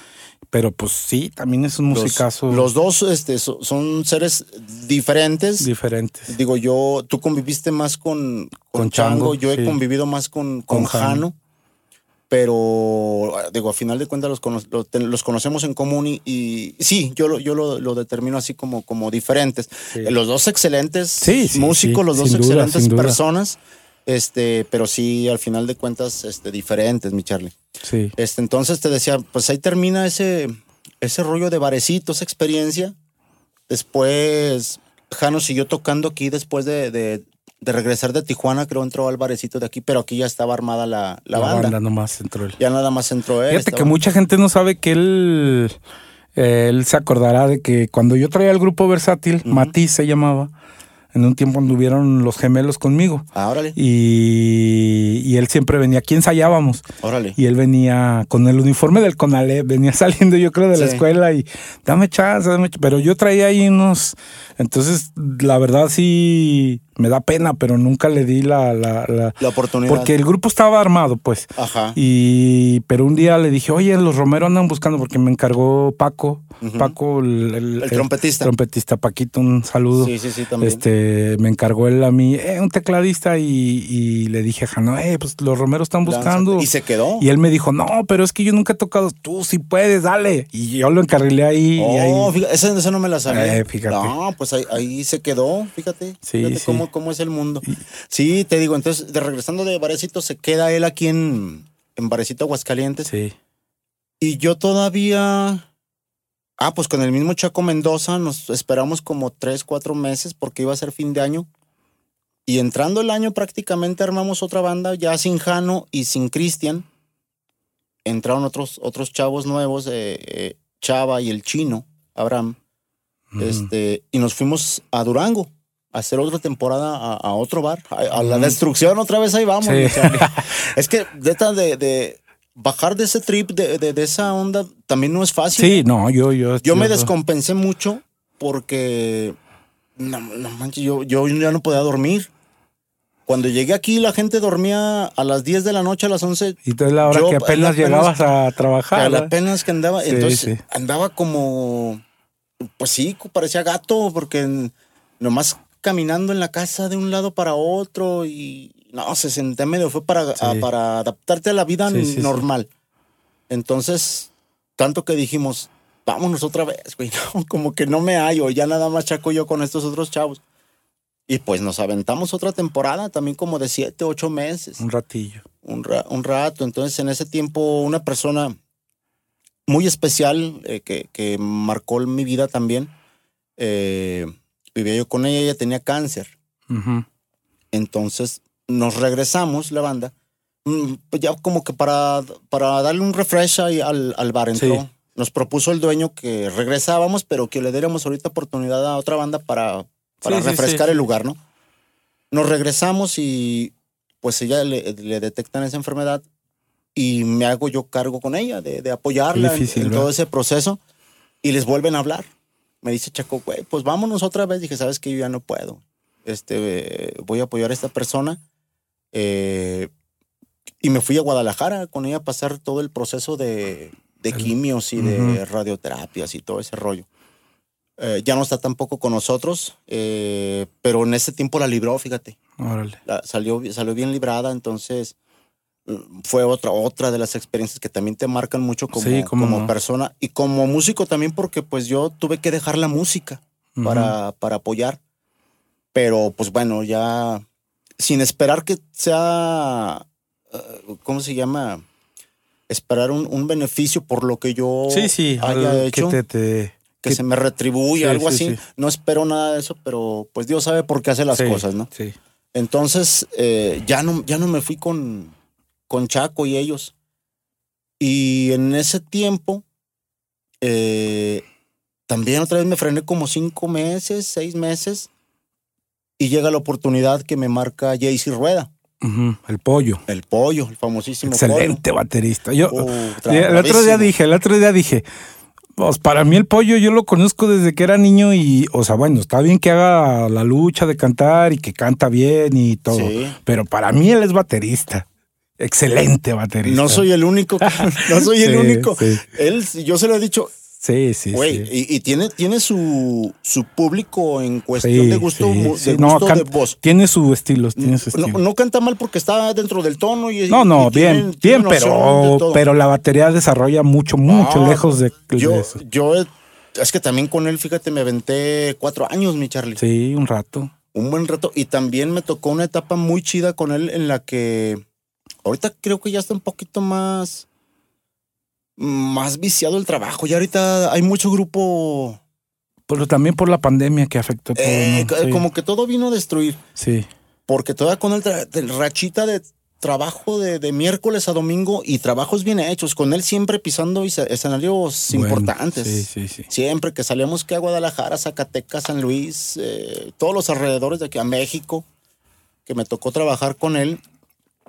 Pero pues sí, también es un musicazo Los, dos este, so- son seres diferentes. diferentes. Digo, yo, tú conviviste más con, con, Con Chango, Chango, yo he convivido más con, con, Con Jano. Jano. Pero, digo, a final de cuentas los, cono- conocemos en común y, y sí, yo, lo, yo lo, lo determino así como, como diferentes. Sí. Eh, Los dos excelentes Sí, sí, músicos, los dos duda, excelentes personas, este, pero sí, al final de cuentas, este, diferentes, mi Charlie. Sí. Este, entonces te decía, pues ahí termina ese, ese rollo de barecito, esa experiencia. Después, Jano siguió tocando aquí después de, de- de regresar de Tijuana, creo entró al barecito de aquí, pero aquí ya estaba armada la, la banda. nomás entró él. Ya nada más entró él. Fíjate que mucha gente no sabe que él, eh, él se acordará de que cuando yo traía el grupo versátil, Matiz se llamaba, en un tiempo anduvieron los gemelos conmigo. Ah, órale, Y, y él siempre venía, aquí ensayábamos. órale. Y él venía con el uniforme del Conalep, venía saliendo yo creo de la Sí. escuela y dame chance, dame ch-". Pero yo traía ahí unos, entonces la verdad sí me da pena, pero nunca le di la... la, la- La oportunidad. porque el grupo estaba armado, pues. Ajá. Y, pero un día le dije, oye, los Romero andan buscando porque me encargó Paco. Paco, el, El trompetista. trompetista, Paquito, un saludo. Sí, sí, sí, también. Este, me encargó él a mí, eh, un tecladista, y, y le dije Jano, eh, pues los Romero están buscando. Y se quedó. Y él me dijo, no, pero es que yo nunca he tocado, tú sí puedes, dale. Y yo lo encarrilé ahí. y Oh, ahí- fíjate, esa, esa no me la sabía. Eh, fíjate. No, pues ahí, ahí se quedó, fíjate. Sí, fíjate sí. Cómo, cómo es el mundo. Sí, te digo, entonces, de regresando de Varecito, se queda él aquí en, en Varecito, Aguascalientes. sí. Y yo todavía. Ah, pues con el mismo Chaco Mendoza nos esperamos como tres, cuatro meses porque iba a ser fin de año. Y entrando el año prácticamente armamos otra banda ya sin Jano y sin Cristian. Entraron otros, otros chavos nuevos, eh, eh, Chava y el chino, Abraham. Ujú. Este, y nos fuimos a Durango hacer otra temporada a, a otro bar, a, a la destrucción, otra vez ahí vamos. Sí. es que neta, de, de bajar de ese trip, de, de- de esa onda, también no es fácil. Sí, no, yo, yo. Yo me descompensé mucho porque, no, no manches, yo, yo ya no podía dormir. Cuando llegué aquí, la gente dormía a las 10 de la noche, a las 11. Y entonces la hora Yo, que apenas apenas- llegabas a trabajar. a la ¿verdad? penas que andaba, Sí, entonces sí. andaba como, pues sí, parecía gato, porque nomás caminando en la casa de un lado para otro y no, se senté medio, fue para, a- Sí. para adaptarte a la vida Sí, sí, sí. normal. Entonces, tanto que dijimos, vámonos otra vez, güey, no, como que no me hallo, ya nada más chaco yo con estos otros chavos. Y pues nos aventamos otra temporada, también como de siete, ocho meses Un ratillo. un, ra- un rato. Entonces, en ese tiempo, una persona muy especial eh, que, que marcó mi vida también, eh, vivía yo con ella, ella tenía cáncer. Ujú. Entonces, nos regresamos, la banda, mm, pues ya como que para, para darle un refresh ahí al, al bar entró. Sí. Nos propuso el dueño que regresábamos, pero que le diéramos ahorita oportunidad a otra banda para, para Sí, refrescar sí, el lugar, ¿no? Nos regresamos y pues ella le, le detectan esa enfermedad y me hago yo cargo con ella de, de apoyarla en- difícil, en, ¿verdad? todo ese proceso y les vuelven a hablar. Me dice Chaco, güey, pues vámonos otra vez. Dije, sabes que yo ya no puedo. Este, voy a apoyar a esta persona. Eh, y me fui a Guadalajara con ella a pasar todo el proceso de, de quimios y de radioterapias y todo ese rollo. Eh, ya no está tampoco con nosotros, eh, pero en ese tiempo la libró, fíjate. Órale. La- salió, salió bien librada, entonces fue otra, otra de las experiencias que también te marcan mucho como, Sí, como no. persona y como músico también porque pues yo tuve que dejar la música para, para apoyar. Pero pues bueno, ya sin esperar que sea, eh, ¿cómo se llama? Esperar un, un beneficio por lo que yo Sí, sí. haya hecho, Que te, te- que que- se me retribuya, algo sí, así. sí. No espero nada de eso, pero pues Dios sabe por qué hace las cosas, ¿no? Sí. Entonces, eh, ya, no, ya no me fui con, con Chaco y ellos. Y en ese tiempo, eh, también otra vez me frené como cinco meses, seis meses. Y llega la oportunidad que me marca Jaycee Rueda, El pollo. el pollo, el famosísimo Excelente baterista. Yo, Sí, el otro día dije, el otro día dije, pues para mí el pollo yo lo conozco desde que era niño y, o sea, bueno, está bien que haga la lucha de cantar y que canta bien y todo, Sí. pero para mí él es baterista. Excelente baterista. No soy el único, no soy el único. sí. Él, yo se lo he dicho, Sí, sí, güey, sí. y, y tiene, tiene su, su público en cuestión de gusto, de No, gusto de voz. Tiene su estilo, tiene su No, estilo. no canta mal porque está dentro del tono y No, no, y bien, tiene bien, de pero, pero la batería desarrolla mucho, mucho Ah, lejos de, de yo, eso. yo es que también con él, fíjate, me aventé cuatro años, mi Charlie. Sí, un rato. Un buen rato. Y también me tocó una etapa muy chida con él en la que ahorita creo que ya está un poquito más, más viciado el trabajo. Ya ahorita hay mucho grupo, Pero también por la pandemia que afectó todo. eh, ¿no? Sí, como que todo vino a destruir. sí. Porque todavía con el, rachita de trabajo de, de miércoles a domingo y trabajos bien hechos, con él siempre pisando esce- escenarios Bueno, importantes. Sí, sí, sí. Siempre que salíamos que a Guadalajara, Zacatecas, San Luis, eh, todos los alrededores de aquí, a México, que me tocó trabajar con él,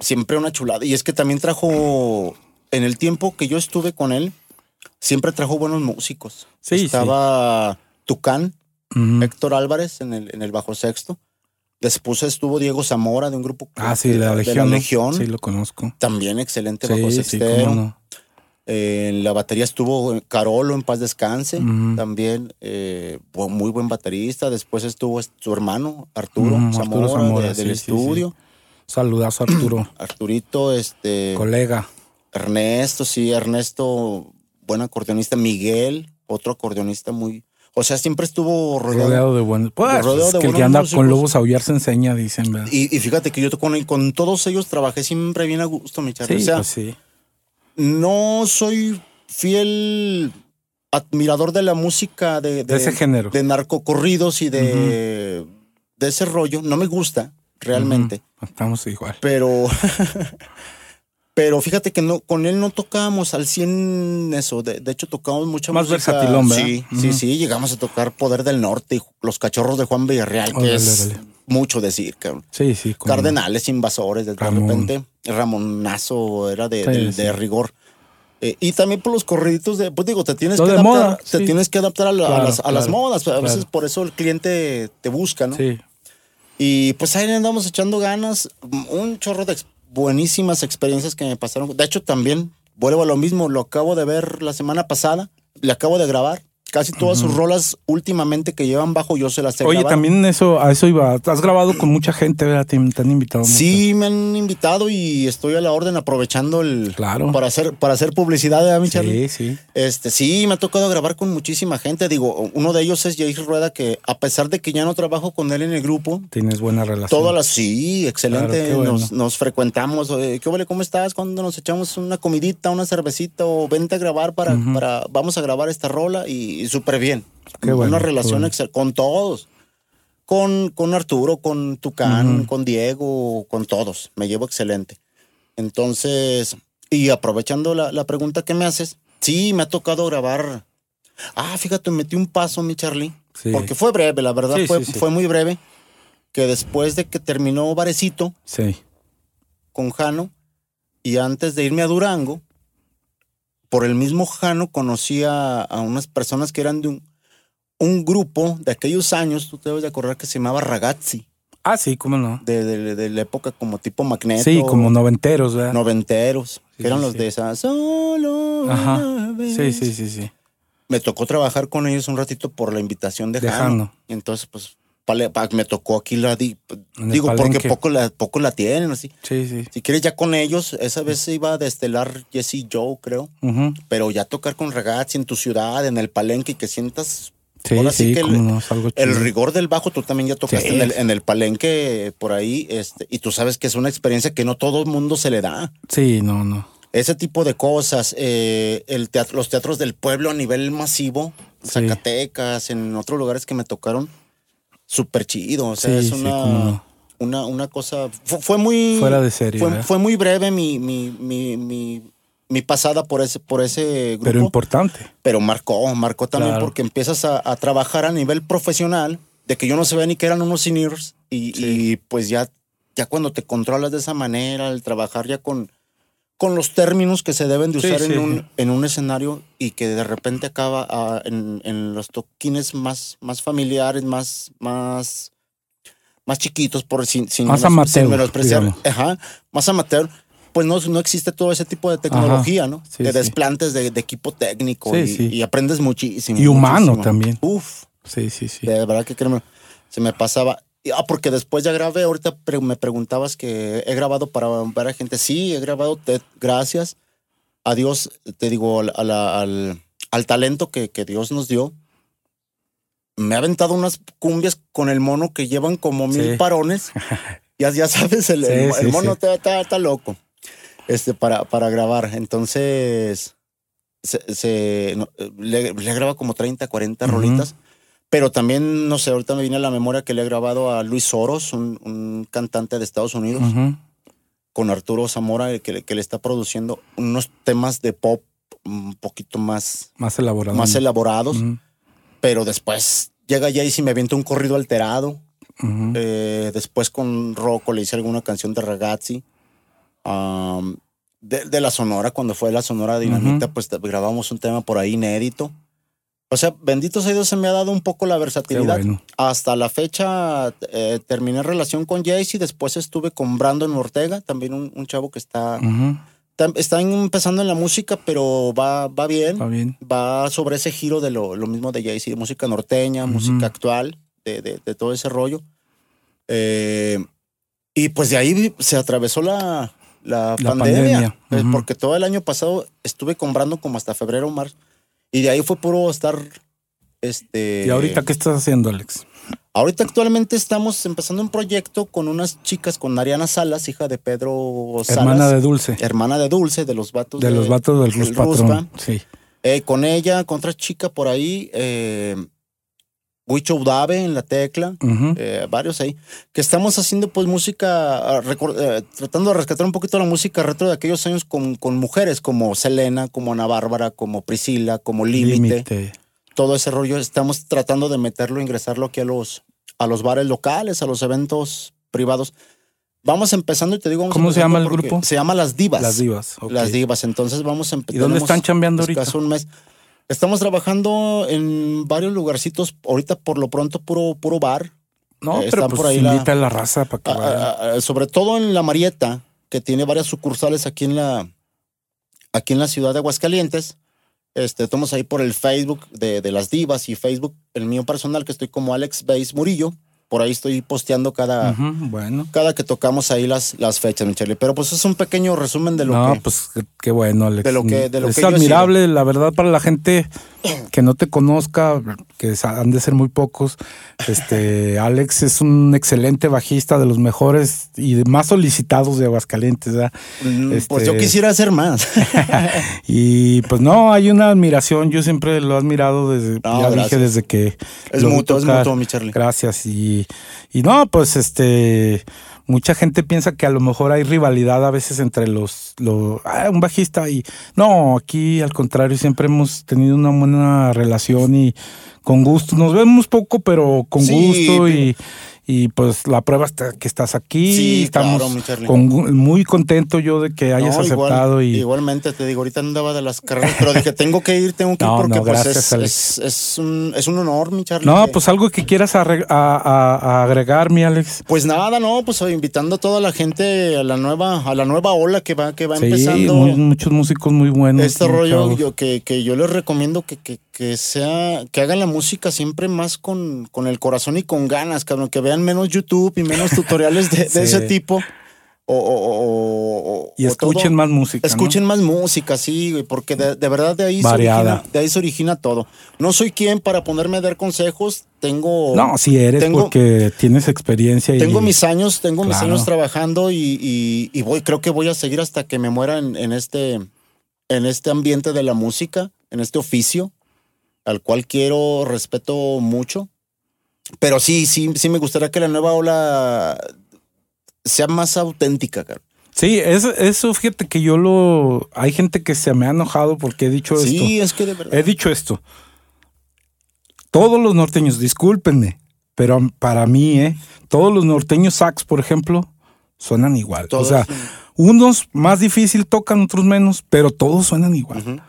siempre una chulada. Y es que también trajo, en el tiempo que yo estuve con él, siempre trajo buenos músicos. Sí, sí. Estaba Tucán, Ujú. Héctor Álvarez en el, en el bajo sexto. Después estuvo Diego Zamora de un grupo Ah, sí, de- la de Legión. ¿no? Legión. Sí, lo conozco. También excelente bajo Sí, sí, sextero. no. Eh, en la batería estuvo Carolo en paz descanse, también eh, muy buen baterista. Después estuvo su hermano Arturo Zamora, Arturo Zamora, de- del sí, sí, estudio. Saludazo, Arturo. Arturito, este colega. Ernesto, sí, Ernesto, buen acordeonista. Miguel, otro acordeonista muy, o sea, siempre estuvo rodeado. Rodeado de buenos. Pues, rodeado es de que el que buenos anda músicos. con lobos a aullar se enseña, dicen, ¿verdad? Y, y fíjate que yo con, con todos ellos trabajé siempre bien a gusto, mi Charlie. sí, o sea, pues sí. no soy fiel admirador de la música de, De ese género. de narcocorridos y de, de ese rollo. No me gusta realmente. Estamos igual. Pero, pero fíjate que no, con él no tocábamos al 100 eso. De, de hecho, tocamos mucha Más música. versatilón, ¿verdad? Sí, sí, sí. Llegamos a tocar Poder del Norte y Los Cachorros de Juan Villarreal, que Órale, es órale. mucho decir, cabrón. Sí, sí. Cardenales invasores, de, Ramón. repente. Ramonazo era de, Sí, de- sí. de rigor. Eh, y también por los corriditos de, pues digo, te tienes que adaptar, moda, te sí. tienes que adaptar a, la- a las, a las modas. A veces claro. por eso el cliente te busca, ¿no? Sí. Y pues ahí andamos echando ganas. Un chorro de buenísimas experiencias que me pasaron. De hecho, también vuelvo a lo mismo. Lo acabo de ver la semana pasada. Le acabo de grabar. Casi todas sus rolas últimamente que llevan bajo yo se las he Oye, grabado. también eso, a eso iba. Has grabado con mucha gente, ¿verdad? Te, te han invitado mucho. Sí, me han invitado y estoy a la orden aprovechando el Claro. para hacer para hacer publicidad, ¿verdad, mi Charlie? Sí, sí. Este, sí, me ha tocado grabar con muchísima gente. Digo, uno de ellos es Jair Rueda, que a pesar de que ya no trabajo con él en el grupo, Tienes buena relación. todas las sí, excelente. Claro, qué bueno. nos, nos frecuentamos. eh, ¿Qué vale? ¿Cómo estás? Cuando nos echamos una comidita, una cervecita o vente a grabar para, para vamos a grabar esta rola y, y súper bien. Qué bueno, una relación bueno. excel- con todos. Con, con Arturo, con Tucán, con Diego, con todos. Me llevo excelente. Entonces, y aprovechando la, la pregunta que me haces, sí, me ha tocado grabar. Ah, fíjate, metí un paso, mi Charlie. Sí. Porque fue breve, la verdad, Sí, fue, sí, fue muy breve. Que después de que terminó Varecito con Jano y antes de irme a Durango, por el mismo Jano conocí a, a unas personas que eran de un, un grupo de aquellos años, tú te debes de acordar que se llamaba Ragazzi, Ah, sí, cómo no. de, de- de la época como tipo Magneto. Sí, como noventeros, ¿verdad? noventeros, Sí, que eran sí, los sí. de esa solo Ajá. una vez". Sí, sí, sí, sí. Me tocó trabajar con ellos un ratito por la invitación de, De Jano. Jano. Y entonces, pues, pale- pa- me tocó aquí la... di- digo, porque poco la, poco la tienen, así. Sí, sí. Si quieres ya con ellos, esa vez se iba a destelar Jesse Joe, creo. Pero ya tocar con ragazzi en tu ciudad, en el palenque, y que sientas Sí, Ahora sí, sí que el- no, rigor del bajo. Tú también ya tocaste Sí. en, el, en el palenque por ahí, este, y tú sabes que es una experiencia que no todo el mundo se le da. Sí, no, no. Ese tipo de cosas, eh, el teatro, los teatros del pueblo a nivel masivo. Zacatecas, en otros lugares que me tocaron, súper chido. O sea, Sí, es una, no. una, una cosa. Fue, fue muy. Fuera de serie, Fue, fue muy breve mi, mi, mi, mi, mi pasada por ese, por ese grupo. Pero importante. pero marcó, marcó también Claro. porque empiezas a, a trabajar a nivel profesional, de que yo no sabía ni que eran unos seniors, y, Sí. y pues ya, ya cuando te controlas de esa manera, el trabajar ya con, con los términos que se deben de usar sí, en, un, sí. en un escenario y que de repente acaba ah, en, en los toquines más, más familiares, más, más, más chiquitos, por sin, sin, Más sin amateur, menospreciar. digamos. Ajá, más amateur. pues no, no existe todo ese tipo de tecnología, ¿no? Sí, de desplantes de, de equipo técnico y, y aprendes muchísimo. Y humano muchísimo. también. Uf, Sí, sí, sí. de verdad que créeme, se me pasaba. Ah, porque después ya grabé, ahorita me preguntabas que he grabado para varias gente. Sí, he grabado, te- gracias a Dios, te digo, al, al, al talento que, que Dios nos dio. Me ha aventado unas cumbias con el mono que llevan como mil Sí. parones. ya, ya sabes, el, Sí, el- el sí, mono está, está- está loco este, para, para grabar. Entonces, se, se- no, eh, le, le graba como 30, 40 Ujú. rolitas. Pero también, no sé, ahorita me viene a la memoria que le he grabado a Luis Soros, un, un cantante de Estados Unidos, con Arturo Zamora, que, le- que le está produciendo unos temas de pop un poquito más, Más elaborado. más elaborados. Pero después llega ya y si me avienta un corrido alterado. Eh, después con Rocco le hice alguna canción de ragazzi. De, de la Sonora, cuando fue la Sonora Dinamita, pues grabamos un tema por ahí inédito. O sea, bendito sea Dios, se me ha dado un poco la versatilidad. bueno. Hasta la fecha eh, terminé relación con Jaycee, después estuve con Brandon Ortega, también un, un chavo que está, Ujú, está, está empezando en la música, pero va, va bien Va bien. va sobre ese giro de lo, lo mismo de Jay-Z, de música norteña, Ujú. música actual, de, de- de todo ese rollo. Eh, y pues de ahí se atravesó la, la, La pandemia, pandemia, eh, ujú. porque todo el año pasado estuve comprando como hasta febrero o marzo. Y de ahí fue puro estar... Este, ¿Y ahorita qué estás haciendo, Alex? Ahorita actualmente estamos empezando un proyecto con unas chicas, con Ariana Salas, hija de Pedro Salas. Hermana de Dulce. hermana de Dulce, de los vatos. De los vatos del. Ruspa. Sí. Eh, con ella, con otra chica por ahí, eh, Huicho Udave en la tecla, Ujú. eh, varios ahí, que estamos haciendo pues música, eh, tratando de rescatar un poquito la música retro de aquellos años con, con mujeres como Selena, como Ana Bárbara, como Priscila, como Límite, todo ese rollo. Estamos tratando de meterlo, ingresarlo aquí a los, a los bares locales, a los eventos privados. Vamos empezando y te digo... vamos ¿Cómo se llama el grupo? Se llama Las Divas. Las divas. ok. Las divas. Entonces vamos a empezar. ¿Y dónde están chambeando ahorita? Hace un mes. Estamos trabajando en varios lugarcitos. Ahorita por lo pronto puro, puro bar. No, Eh, pero pues por ahí la- invita a la raza para que Ah, vayan. ah, ah, sobre todo en la Marieta, que tiene varias sucursales aquí en la, aquí en la ciudad de Aguascalientes. Este, estamos ahí por el Facebook de, de las divas y Facebook, el mío personal, que estoy como Alex Base Murillo. Por ahí estoy posteando cada, bueno. cada que tocamos ahí las, las fechas, mi Charlie. Pero pues es un pequeño resumen de lo no, que. pues qué- bueno, Alex. de lo que- de lo es que yo admirable, la verdad, para la gente que no te conozca, que han de ser muy pocos. Este, Alex es un excelente bajista de los mejores y más solicitados de Aguascalientes. Mm, Este- Pues yo quisiera hacer más. Y pues no, hay una admiración. Yo siempre lo he admirado desde, No, ya dije desde que Es mutuo, es mutuo, mi Charlie. Gracias. Y, y no, pues este, mucha gente piensa que a lo mejor hay rivalidad a veces entre los, los ah, un bajista y no, aquí al contrario, siempre hemos tenido una buena relación y con gusto. Nos vemos poco, pero con Sí, gusto y, y pues la prueba está que estás aquí. Sí, Estamos claro, con muy contento yo de que hayas No, igual- aceptado y Igualmente, te digo, ahorita andaba de las carreras, pero dije, tengo que ir, tengo que ir porque no, pues es, Alex. es, es un, es un honor, mi Charlie. No, que- pues algo que quieras a, a- a agregar, mi Alex. Pues nada, no, pues invitando a toda la gente a la nueva, a la nueva ola que va, que va Sí, empezando. muy- muchos músicos muy buenos. este rollo yo, que, que yo les recomiendo que, que, que sea, que hagan la música siempre más con, con el corazón y con ganas, cabrón, que vean menos YouTube y menos tutoriales de, de Sí. ese tipo. O, o- o- Y escuchen todo. más música. ¿no? Escuchen más música, sí, güey, porque de, de verdad de ahí, se origina, de ahí se origina todo. No soy quien para ponerme a dar consejos, tengo... No, si eres Tengo- porque tienes experiencia. y- Tengo mis años, tengo mis años trabajando y, y- y voy, creo que voy a seguir hasta que me muera en, en este, en este ambiente de la música, en este oficio, al cual quiero, respeto mucho. Pero sí, sí, sí me gustaría que la nueva ola sea más auténtica, cara. Sí, eso, eso fíjate que yo lo. Hay gente que se me ha enojado porque he dicho esto. Sí, es que de verdad. He dicho esto. Todos los norteños, discúlpenme, pero para mí, ¿eh? Todos los norteños sax, por ejemplo, suenan igual. Todos o sea, son- unos más difícil tocan, otros menos, pero todos suenan igual. Ujú,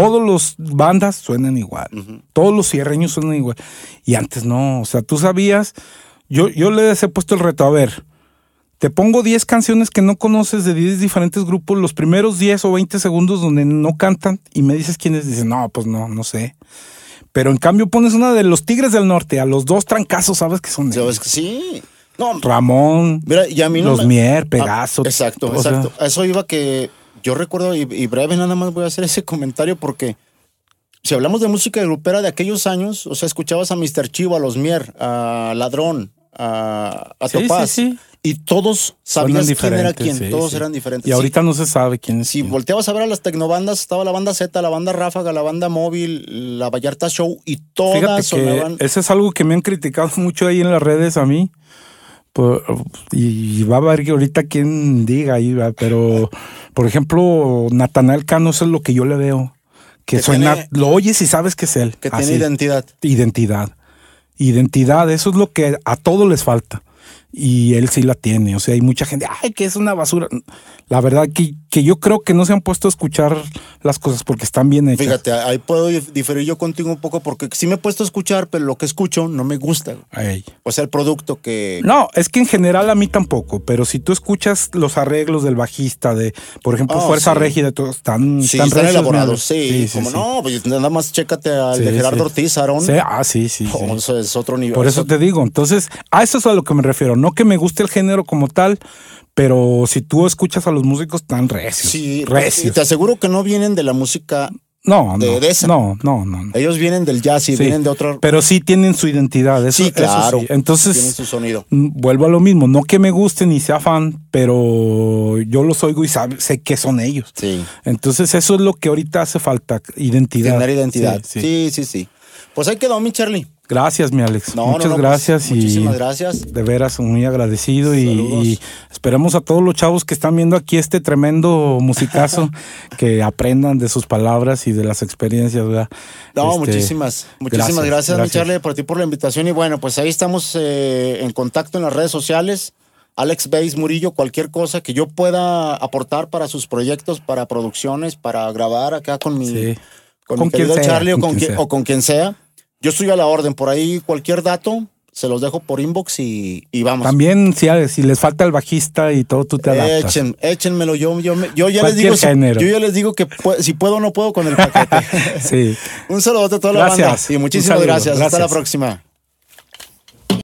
Todos los bandas suenan igual. Todos los cierreños suenan igual. Y antes no. O sea, tú sabías. Yo, yo les he puesto el reto. A ver, te pongo 10 canciones que no conoces de 10 diferentes grupos, los primeros 10 o 20 segundos donde no cantan y me dices quiénes, dicen, no, pues no, no sé. Pero en cambio pones una de los Tigres del Norte, a los dos trancazos, sabes que son ¿Sabes que sí? No, Ramón, mira, y a mí no los me- Mier, Pegaso. Ah, exacto, o sea, exacto. A eso iba que yo recuerdo, y, y breve nada más voy a hacer ese comentario porque si hablamos de música grupera de aquellos años, o sea, escuchabas a Mr. Chivo, a Los Mier, a Ladrón, a, a Sí, Topaz, sí, sí. y todos sabías quién era quién, todos eran diferentes. Y ahorita no se sabe quién es si quién. volteabas a ver a las tecnobandas, estaba la banda Z, la banda Ráfaga, la banda Móvil, la Vallarta Show, y todas Fíjate sonaban... que eso es algo que me han criticado mucho ahí en las redes a mí. Por- y va a haber ahorita quien diga pero por ejemplo, Natanael Cano, eso es lo que yo le veo. Que, Que suena, tiene- lo oyes y sabes que es él. que Así. tiene identidad. Identidad. Identidad, eso es lo que a todos les falta. Y él sí la tiene. O sea, hay mucha gente, ay, que es una basura. La verdad que, que yo creo que no se han puesto a escuchar las cosas porque están bien hechas. Fíjate, ahí puedo dif- diferir yo contigo un poco porque sí me he puesto a escuchar, pero lo que escucho no me gusta. Ey. O sea, el producto que... No, es que en general a mí tampoco, pero si tú escuchas los arreglos del bajista, de, por ejemplo, Ah, Fuerza sí. Régida, todos están, Sí, están elaborados, mira. sí. como no, pues nada más chécate al Sí, de Gerardo sí. Ortiz, Aarón. Sí, ah, sí, sí. sí. Oh, eso es otro nivel. Por eso te digo, entonces, a eso es a lo que me refiero. No que me guste el género como tal, pero si tú escuchas a los músicos tan recios. Sí, y recios. te aseguro que no vienen de la música, No, de- no, de esa. no, no, no, no. ellos vienen del jazz y Sí, vienen de otro... Pero sí tienen su identidad. Eso, sí, eso claro. sí. Entonces, Tienen su sonido. Mm, Vuelvo a lo mismo, no que me guste ni sea fan, pero yo los oigo y sabe- sé que son ellos. Sí. Entonces eso es lo que ahorita hace falta, identidad. Tener identidad. Sí. Sí, sí, sí. Pues ahí quedó mi Charlie. Gracias, mi Alex. No, Muchas no, pues, gracias y muchísimas gracias. de veras muy agradecido y, y esperemos a todos los chavos que están viendo aquí este tremendo musicazo que aprendan de sus palabras y de las experiencias, ¿verdad? No, Este, muchísimas, muchísimas gracias, gracias, mi gracias. Charlie, por ti por la invitación. Y bueno, pues ahí estamos eh, en contacto en las redes sociales. Alex Bays Murillo, cualquier cosa que yo pueda aportar para sus proyectos, para producciones, para grabar acá con mi, Sí. con Con mi querido Charlie con quien o con quien sea. Yo estoy a la orden. Por ahí cualquier dato se los dejo por inbox y, y vamos. También si, si les falta el bajista y todo, tú te adaptas. Echen, échenmelo. Yo, yo, yo ya les digo, género. yo ya les digo que si puedo o no puedo con el paquete. Sí. Un saludo a toda la Gracias. banda y muchísimas gracias. Hasta la próxima.